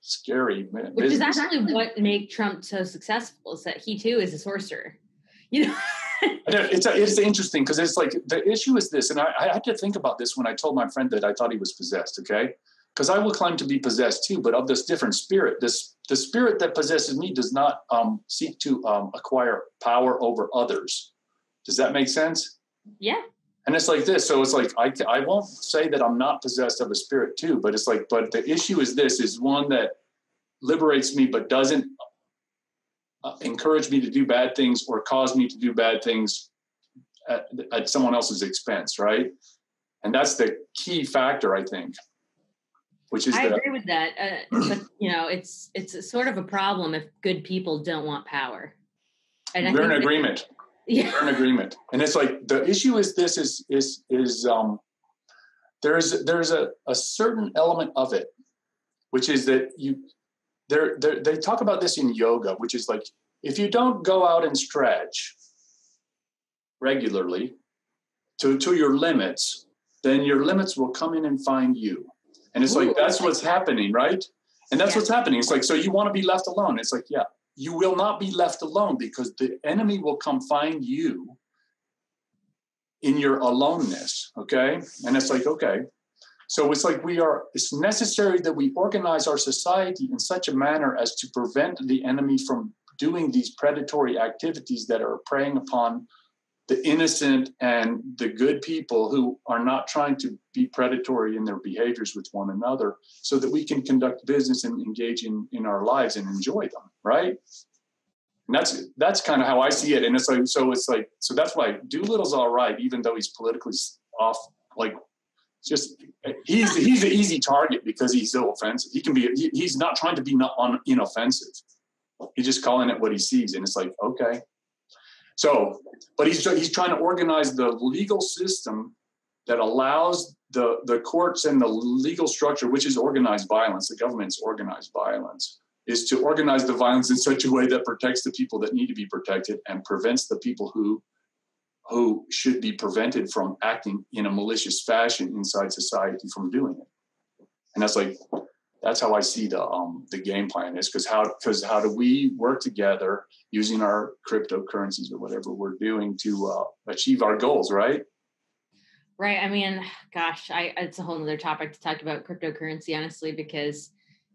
scary. Man, Which is actually what made Trump so successful, is that he too is a sorcerer. You know? Know, It's it's interesting because it's like the issue is this, and I, I had to think about this when I told my friend that I thought he was possessed. Okay, because I will claim to be possessed too, but of this different spirit. This the spirit that possesses me does not um, seek to um, acquire power over others. Does that make sense? yeah. And it's like this. So it's like I I won't say that I'm not possessed of a spirit too, but it's like but the issue is this is one that liberates me but doesn't uh, encourage me to do bad things or cause me to do bad things at, at someone else's expense, right? And that's the key factor, I think. Which is I that agree with that. Uh, but you know, it's it's a sort of a problem if good people don't want power. And we're in agreement. Yeah. We're in agreement. And it's like the issue is this is is is um there's there's a, a certain element of it, which is that you there they talk about this in yoga, which is like if you don't go out and stretch regularly to to your limits, then your limits will come in and find you. And it's Ooh, like that's what's happening, right? And that's Yeah. what's happening. It's like so you want to be left alone. It's like, yeah, you will not be left alone because the enemy will come find you in your aloneness. Okay. And it's like, okay. So it's like we are, it's necessary that we organize our society in such a manner as to prevent the enemy from doing these predatory activities that are preying upon the innocent and the good people who are not trying to be predatory in their behaviors with one another so that we can conduct business and engage in, in our lives and enjoy them right? And that's that's kind of how i see it. And it's like so it's like so that's why doolittle's all right even though he's politically off like just he's he's an easy target because he's so offensive. He can be he, he's not trying to be not on inoffensive. He's just calling it what he sees. And it's like okay so but he's he's trying to organize the legal system that allows the the courts and the legal structure, which is organized violence, the government's organized violence, is to organize the violence in such a way that protects the people that need to be protected and prevents the people who who should be prevented from acting in a malicious fashion inside society from doing it. And that's like that's how I see the um the game plan is because how because how do we work together using our cryptocurrencies or whatever we're doing to uh, achieve our goals, right? Right. I mean, gosh, I it's a whole other topic to talk about cryptocurrency, honestly, because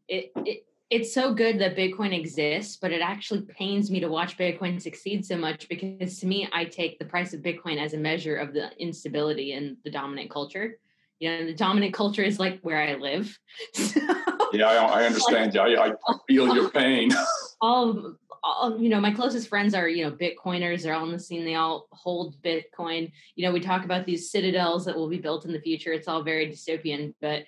it, it it's so good that Bitcoin exists, but it actually pains me to watch Bitcoin succeed so much because to me, I take the price of Bitcoin as a measure of the instability in the dominant culture. You know, the dominant culture is like where I live. So Yeah, I, I understand. Yeah, I, I feel your pain. all, all you know my closest friends are you know bitcoiners. They're all in the scene. They all hold bitcoin. You know we talk about these citadels that will be built in the future. It's all very dystopian but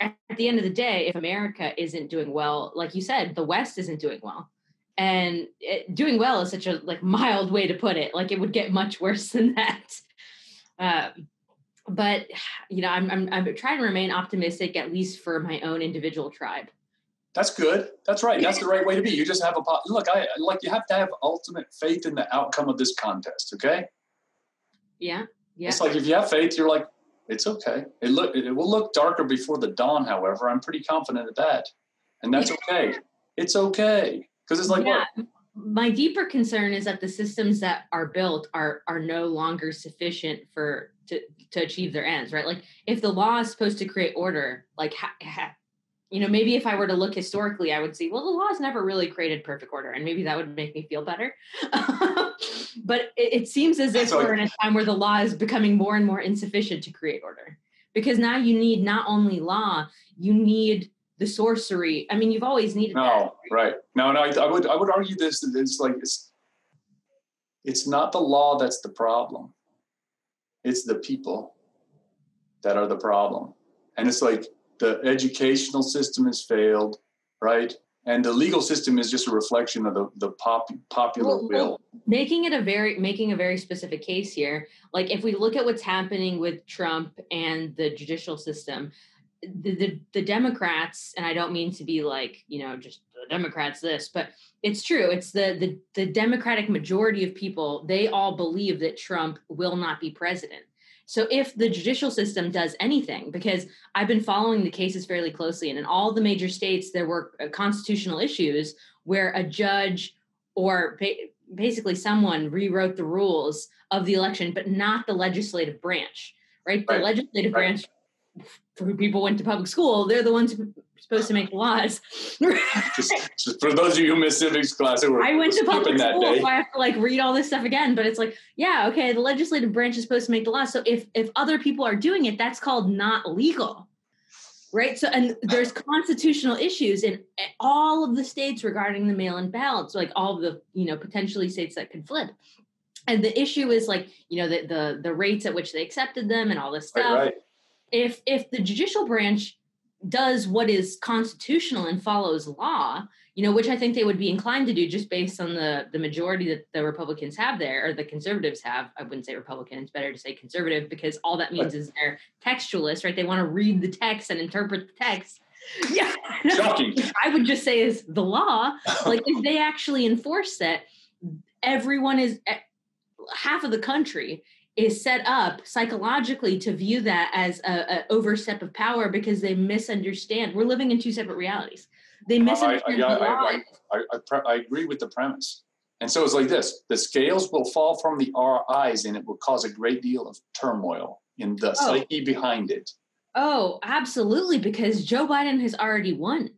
at the end of the day if america isn't doing well like you said the west isn't doing well. And it, doing well is such a like mild way to put it. Like it would get much worse than that. Um, but you know I'm, I'm i'm trying to remain optimistic at least for my own individual tribe That's good. That's right. That's the right way to be. You just have a po- look. I like you have to have ultimate faith in the outcome of this contest. Okay. yeah yeah It's like if you have faith, you're like, it's okay. It look it will look darker before the dawn. However, I'm pretty confident of that, and that's okay. It's okay because it's like yeah. what? My deeper concern is that the systems that are built are are no longer sufficient for to to achieve their ends, right? Like if the law is supposed to create order, like ha, ha, you know, maybe if I were to look historically, I would see, well, the law has never really created perfect order, and maybe that would make me feel better. but it, it seems as if So- we're in a time where the law is becoming more and more insufficient to create order, because now you need not only law, you need the sorcery. I mean, you've always needed that. No, right? No, no. I, I would I would argue this. that It's like it's it's not the law that's the problem. It's the people that are the problem, and it's like the educational system has failed, right? and the legal system is just a reflection of the the pop, popular Well, will. making it a very making a very specific case here like if we look at what's happening with trump and the judicial system the, the the democrats and i don't mean to be like you know just the democrats this but it's true it's the the the democratic majority of people they all believe that trump will not be president so if the judicial system does anything because i've been following the cases fairly closely and in all the major states there were uh, constitutional issues where a judge or basically someone rewrote the rules of the election, but not the legislative branch, right? The Right. legislative Right. branch, for who people went to public school, they're the ones who supposed to make laws. Just, just for those of you who missed civics class, were I went to public that school, day. so I have to like read all this stuff again. But it's like, yeah, okay, the legislative branch is supposed to make the law. So if if other people are doing it, that's called not legal, right? So and there's constitutional issues in eh, all of the states regarding the mail-in ballots, like all the you know potentially states that could flip. And the issue is like you know the the the rates at which they accepted them and all this stuff Right, right. if if the judicial branch does what is constitutional and follows law you know which i think they would be inclined to do just based on the the majority that the republicans have there or the conservatives have. I wouldn't say republican it's better to say conservative because all that means is they're textualists right? They want to read the text and interpret the text. Yeah. Shocking. i would just say is the law. Like if they actually enforce that everyone is eh, half of the country is set up psychologically to view that as a, a overstep of power because they misunderstand we're living in two separate realities they misunderstand I- I- I, I, I agree with the premise. And so it's like this the scales will fall from the eyes and it will cause a great deal of turmoil in the Oh. psyche behind it. oh absolutely because joe biden has already won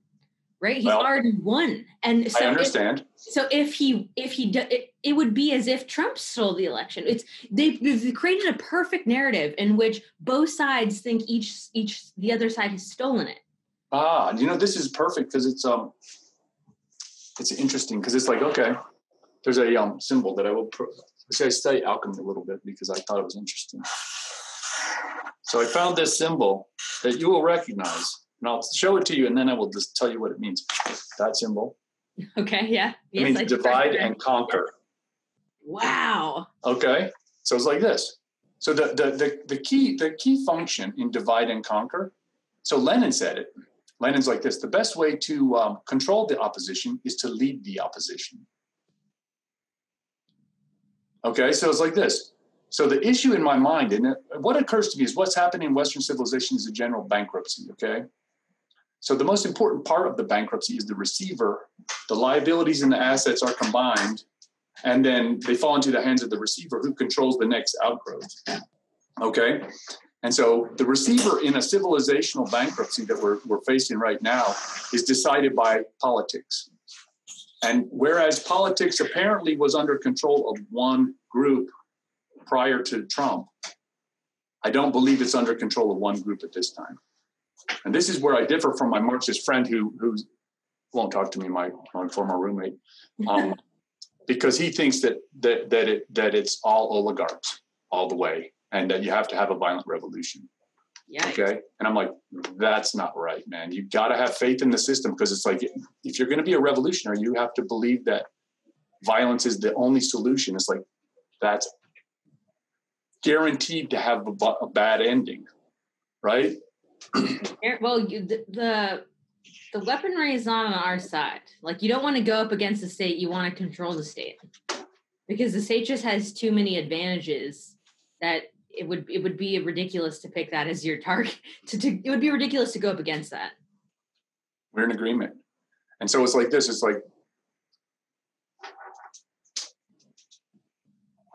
right he's Well, already won and so I if- understand. So if he if he do, it, it would be as if Trump stole the election. It's they've, they've created a perfect narrative in which both sides think each each the other side has stolen it. Ah, you know, this is perfect because it's um it's interesting because it's like, okay, there's a um symbol that I will pro- see I study alchemy a little bit because I thought it was interesting. So I found this symbol that you will recognize. And I'll show it to you and then I will just tell you what it means. That symbol. Okay, yeah. It means I divide and conquer. Wow. Okay, so it's like this. So the, the the the key the key function in divide and conquer. So Lenin said it. Lenin's like this: the best way to um, control the opposition is to lead the opposition. Okay, so it's like this. So the issue in my mind, and what occurs to me is what's happening in Western civilization is a general bankruptcy. Okay, so the most important part of the bankruptcy is the receiver. The liabilities and the assets are combined and then they fall into the hands of the receiver who controls the next outgrowth. Okay? And so the receiver in a civilizational bankruptcy that we're, we're facing right now is decided by politics. And whereas politics apparently was under control of one group prior to Trump, I don't believe it's under control of one group at this time. And this is where I differ from my Marxist friend who who won't talk to me, my, my former roommate. Um, because he thinks that that that it that it's all oligarchs all the way, and that you have to have a violent revolution. Yeah. Okay, and I'm like, that's not right, man. You've got to have faith in the system because it's like if you're going to be a revolutionary, you have to believe that violence is the only solution. It's like that's guaranteed to have a, a bad ending, right? Well, you, the, the the weaponry is not on our side. Like you don't want to go up against the state. You want to control the state because the state just has too many advantages that it would it would be ridiculous to pick that as your target. To, to it would be ridiculous to go up against that. We're in agreement, and so it's like this. It's like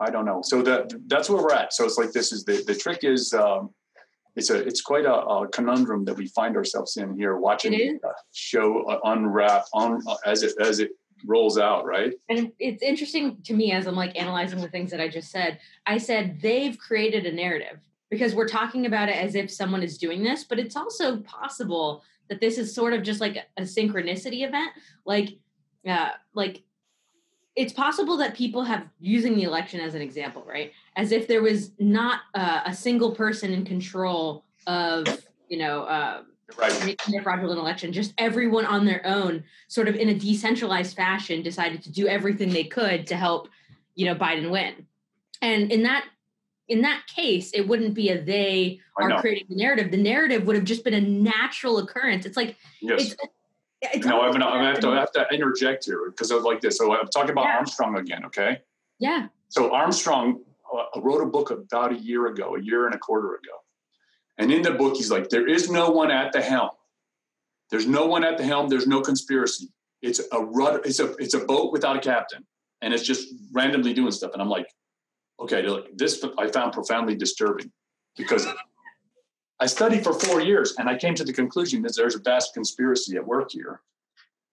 I don't know. So that that's where we're at. So it's like this is the the trick is um, it's a it's quite a, a conundrum that we find ourselves in here watching the show unwrap on uh, as it as it rolls out. Right. And it's interesting to me as I'm like analyzing the things that I just said. I said they've created a narrative because we're talking about it as if someone is doing this, but it's also possible that this is sort of just like a synchronicity event. Like, uh, like it's possible that people have using the election as an example, right? As if there was not uh, a single person in control of, you know, uh, right. fraudulent election. Just everyone on their own, sort of in a decentralized fashion, decided to do everything they could to help, you know, Biden win. And in that in that case, it wouldn't be a they are creating the narrative. The narrative would have just been a natural occurrence. It's like yes. it's it's no, I'm gonna, I have to I have to interject here because I was like this. So I'm talking about yeah. Armstrong again, okay? Yeah. So Armstrong uh, wrote a book about a year ago, a year and a quarter ago, and in the book he's like, "There is no one at the helm. There's no one at the helm. There's no conspiracy. It's a rudder. It's a it's a boat without a captain, and it's just randomly doing stuff." And I'm like, "Okay, this I found profoundly disturbing because." I studied for four years and I came to the conclusion that there's a vast conspiracy at work here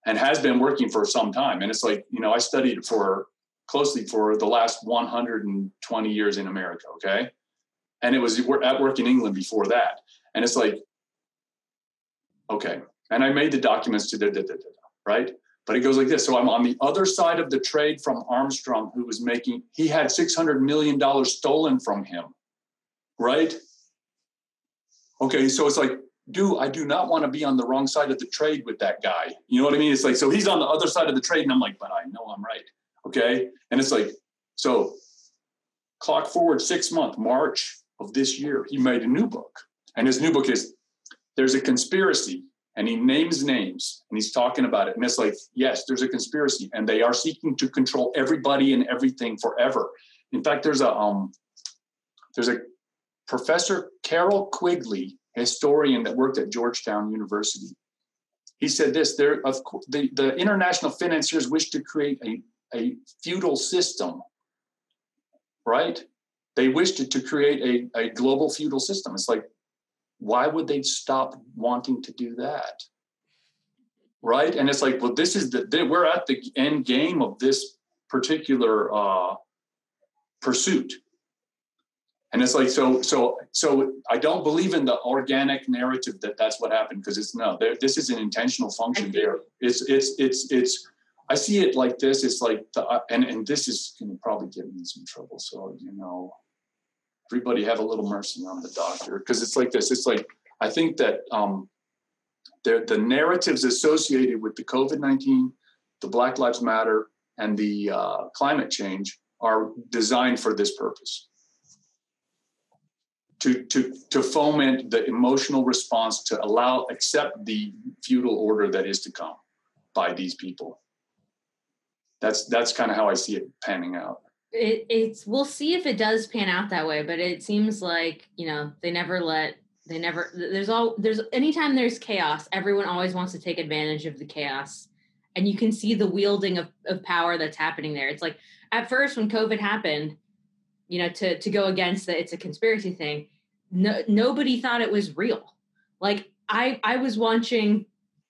and has been working for some time. And it's like, you know, I studied for closely for the last 120 years in America, okay? And it was at work in England before that. And it's like, okay. And I made the documents to the, right? But it goes like this. So I'm on the other side of the trade from Armstrong, who was making, he had $600 million stolen from him, right? Okay, so it's like, do I do not want to be on the wrong side of the trade with that guy. You know what I mean? It's like, so he's on the other side of the trade, and I'm like, but I know I'm right. Okay. And it's like, so clock forward six months, March of this year, he made a new book. And his new book is There's a Conspiracy. And he names names and he's talking about it. And it's like, yes, there's a conspiracy, and they are seeking to control everybody and everything forever. In fact, there's a um, there's a Professor Carroll Quigley, historian that worked at Georgetown University. He said this: there, of the, the international financiers wish to create a, a feudal system, right? They wished to create a, a global feudal system. It's like, why would they stop wanting to do that? Right? And it's like, well, this is the, we're at the end game of this particular uh, pursuit and it's like so so so i don't believe in the organic narrative that that's what happened because it's no there this is an intentional function there it's it's it's it's i see it like this it's like the, uh, and and this is going to probably get me in some trouble so you know everybody have a little mercy on the doctor because it's like this it's like i think that um the the narratives associated with the covid-19 the black lives matter and the uh, climate change are designed for this purpose to, to, to foment the emotional response to allow, accept the feudal order that is to come by these people. That's, that's kind of how I see it panning out. It, it's, we'll see if it does pan out that way, but it seems like, you know, they never let, they never, there's all, there's, anytime there's chaos, everyone always wants to take advantage of the chaos. And you can see the wielding of, of power that's happening there. It's like at first when COVID happened, you know, to to go against that it's a conspiracy thing. No, nobody thought it was real. Like I I was watching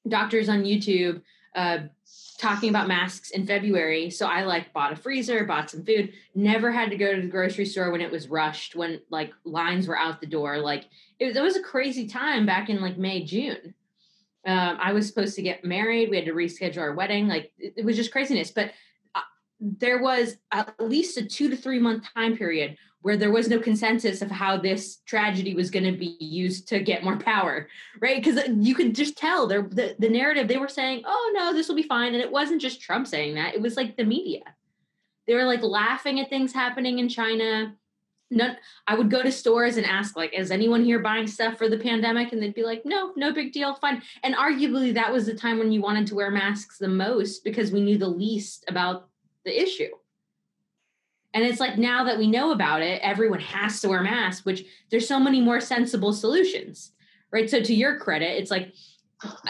doctors on YouTube uh, talking about masks in February. So I like bought a freezer, bought some food, never had to go to the grocery store when it was rushed, when like lines were out the door. Like it was, it was a crazy time back in like May, June. Um, I was supposed to get married. We had to reschedule our wedding. Like it, it was just craziness. But there was at least a two to three month time period where there was no consensus of how this tragedy was going to be used to get more power right because uh, you could just tell there the, the narrative they were saying oh no this will be fine and it wasn't just trump saying that it was like the media they were like laughing at things happening in china None, I would go to stores and ask, like, is anyone here buying stuff for the pandemic? And they'd be like, no, no big deal, fine. And arguably, that was the time when you wanted to wear masks the most because we knew the least about the issue. And it's like now that we know about it, everyone has to wear masks, which there's so many more sensible solutions, right? So to your credit, it's like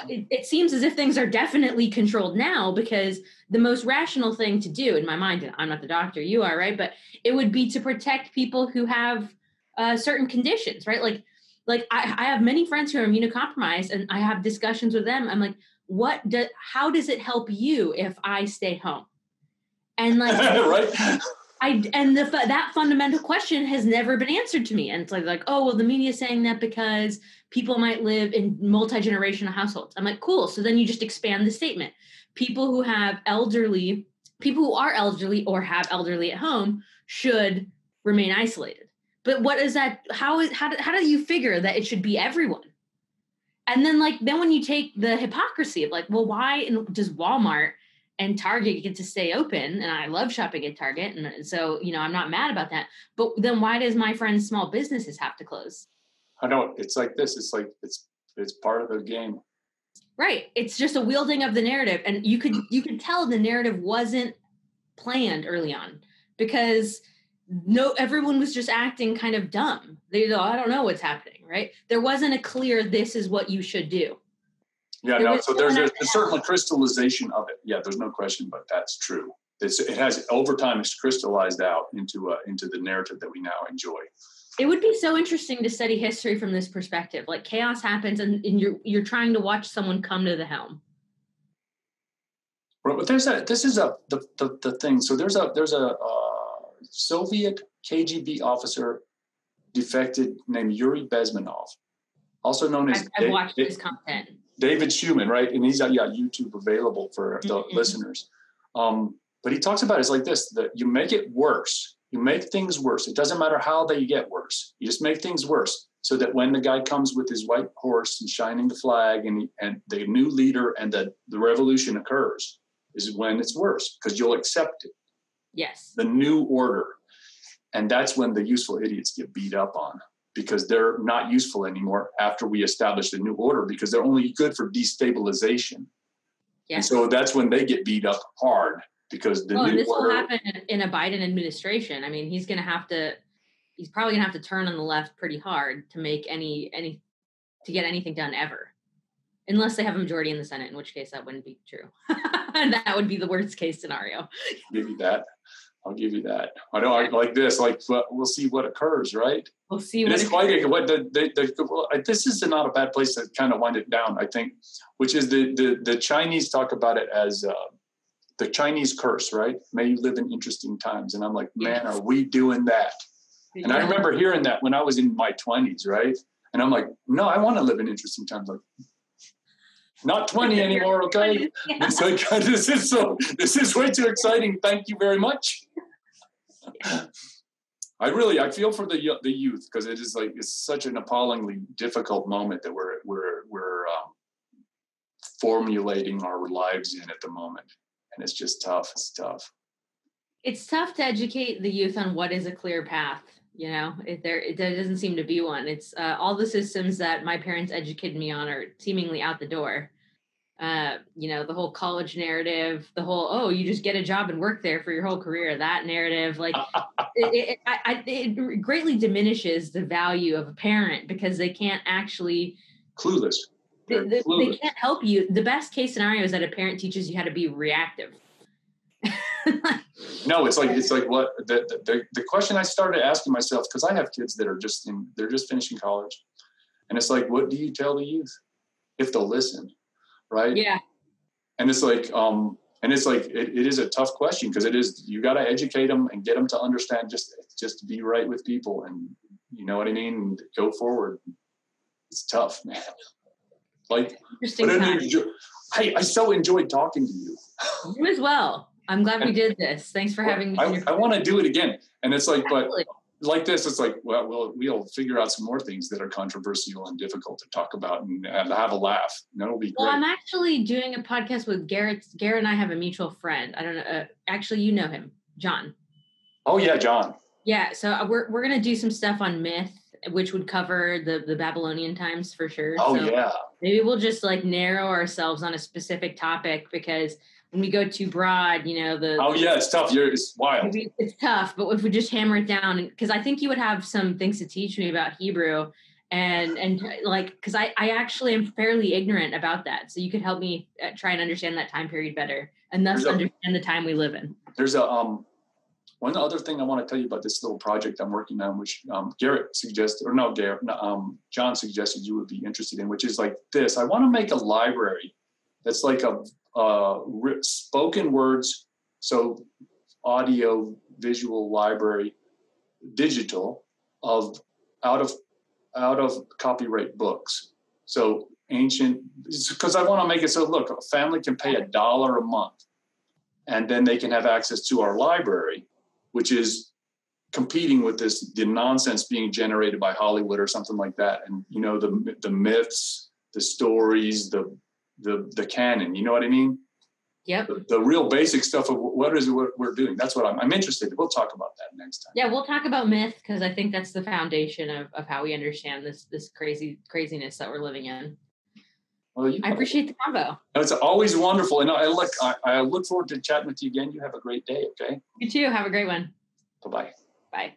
it, it, seems as if things are definitely controlled now because the most rational thing to do in my mind, and I'm not the doctor, you are, right? But it would be to protect people who have uh, certain conditions, right? Like, like I, I have many friends who are immunocompromised, and I have discussions with them. I'm like, what? Do, how does it help you if I stay home? and like right I and the that fundamental question has never been answered to me. And it's like, like, oh well, the media is saying that because people might live in multi generational households. I'm like, cool. So then you just expand the statement. People who have elderly, people who are elderly or have elderly at home should remain isolated. But what is that? How is how do, how do you figure that it should be everyone? and then like then when you take the hypocrisy of like well why does walmart and target get to stay open and i love shopping at target and uh, so you know i'm not mad about that but then why does my friend's small businesses have to close? I know it's like this it's like it's it's part of the game. Right it's just a wielding of the narrative and you could you could tell the narrative wasn't planned early on because no everyone was just acting kind of dumb. They go i don't know what's happening right? There wasn't a clear this is what you should do yeah there no so there's a, a certain crystallization of it. Yeah there's no question but that's true. It's, it has over time it's crystallized out into uh, into the narrative that we now enjoy. It would be so interesting to study history from this perspective. Like chaos happens and, and you're you're trying to watch someone come to the helm. Right, but there's a this is a the, the, the thing. So there's a there's a uh, Soviet KGB officer defected named Yuri Bezmenov, also known as I've, I've watched his content. David Schuman, right? And he's on yeah, YouTube available for the mm-hmm. listeners. Um, but he talks about it, it's like this that you make it worse. You make things worse. It doesn't matter how they get worse. You just make things worse so that when the guy comes with his white horse and shining the flag and, and the new leader and the, the revolution occurs is when it's worse because you'll accept it. Yes. The new order. And that's when the useful idiots get beat up on because they're not useful anymore after we establish the new order because they're only good for destabilization. Yes. And so that's when they get beat up hard because the well, new this order, will happen in a Biden administration. I mean, he's going to have to he's probably going to have to turn on the left pretty hard to make any any to get anything done ever. Unless they have a majority in the Senate, in which case that wouldn't be true. And that would be the worst case scenario. You that. I'll give you that. I know, I, like this, like we'll see what occurs, right? We'll see. What it's a, what the, the, the well, this is not a bad place to kind of wind it down. I think, which is the the the Chinese talk about it as uh, the Chinese curse, right? May you live in interesting times, and I'm like, man, are we doing that? And. I remember hearing that when I was in my 20s, right? And I'm like, no, I want to live in interesting times. Like, not 20 anymore, okay? Yeah. It's like, this is so, this is way too exciting. Thank you very much. I really, I feel for the the youth because it is like it's such an appallingly difficult moment that we're we're we're um, formulating our lives in at the moment, and it's just tough. It's tough. It's tough to educate the youth on what is a clear path. You know, if there there doesn't seem to be one. It's uh, all the systems that my parents educated me on are seemingly out the door uh, you know, the whole college narrative, the whole oh, you just get a job and work there for your whole career. That narrative, like, it, it, I, it, greatly diminishes the value of a parent because they can't actually clueless. They, they, clueless. they can't help you. The best case scenario is that a parent teaches you how to be reactive. no, it's like it's like what the, the the question I started asking myself because I have kids that are just in they're just finishing college, and it's like, what do you tell the youth if they'll listen? right? Yeah. And it's like, um, and it's like it, it is a tough question because it is you got to educate them and get them to understand just just be right with people and you know what I mean. And go forward. It's tough, man. Like, I, I so enjoyed talking to you. You as well. I'm glad and, we did this. Thanks for having me. I, I want to do it again. And it's like, but like this, it's like, well, we'll, we'll figure out some more things that are controversial and difficult to talk about and, and have a laugh. And that'll be well, great. I'm actually doing a podcast with Garrett. Garrett and I have a mutual friend. I don't know. Uh, actually, you know him, John. Oh yeah, John. Yeah. So uh, we're, we're going to do some stuff on myth, which would cover the, the Babylonian times for sure. Oh so yeah. Maybe we'll just like narrow ourselves on a specific topic because when we go too broad, you know, the oh yeah, it's tough. You're it's wild. It's tough, but if we just hammer it down, because I think you would have some things to teach me about Hebrew, and and like because I I actually am fairly ignorant about that, so you could help me uh, try and understand that time period better, and thus a, understand the time we live in. There's a um one other thing I want to tell you about this little project I'm working on, which um, Garrett suggested, or no, Garrett, no, um, John suggested you would be interested in, which is like this. I want to make a library that's like a uh, spoken words, so audio, visual library, digital of out of out of copyright books. So ancient, because I want to make it so look, a family can pay a dollar a month, and then they can have access to our library, which is competing with this the nonsense being generated by Hollywood or something like that. And you know the the myths the stories, the the the canon. You know what I mean? Yep. The, the real basic stuff of what is it what we're doing. That's what I'm, I'm interested. in. We'll talk about that next time. Yeah, we'll talk about myth because I think that's the foundation of, of how we understand this this crazy craziness that we're living in. Well, you, I appreciate the combo. It's always wonderful, and I look I, I look forward to chatting with you again. You have a great day. Okay. You too. Have a great one. Bye bye bye.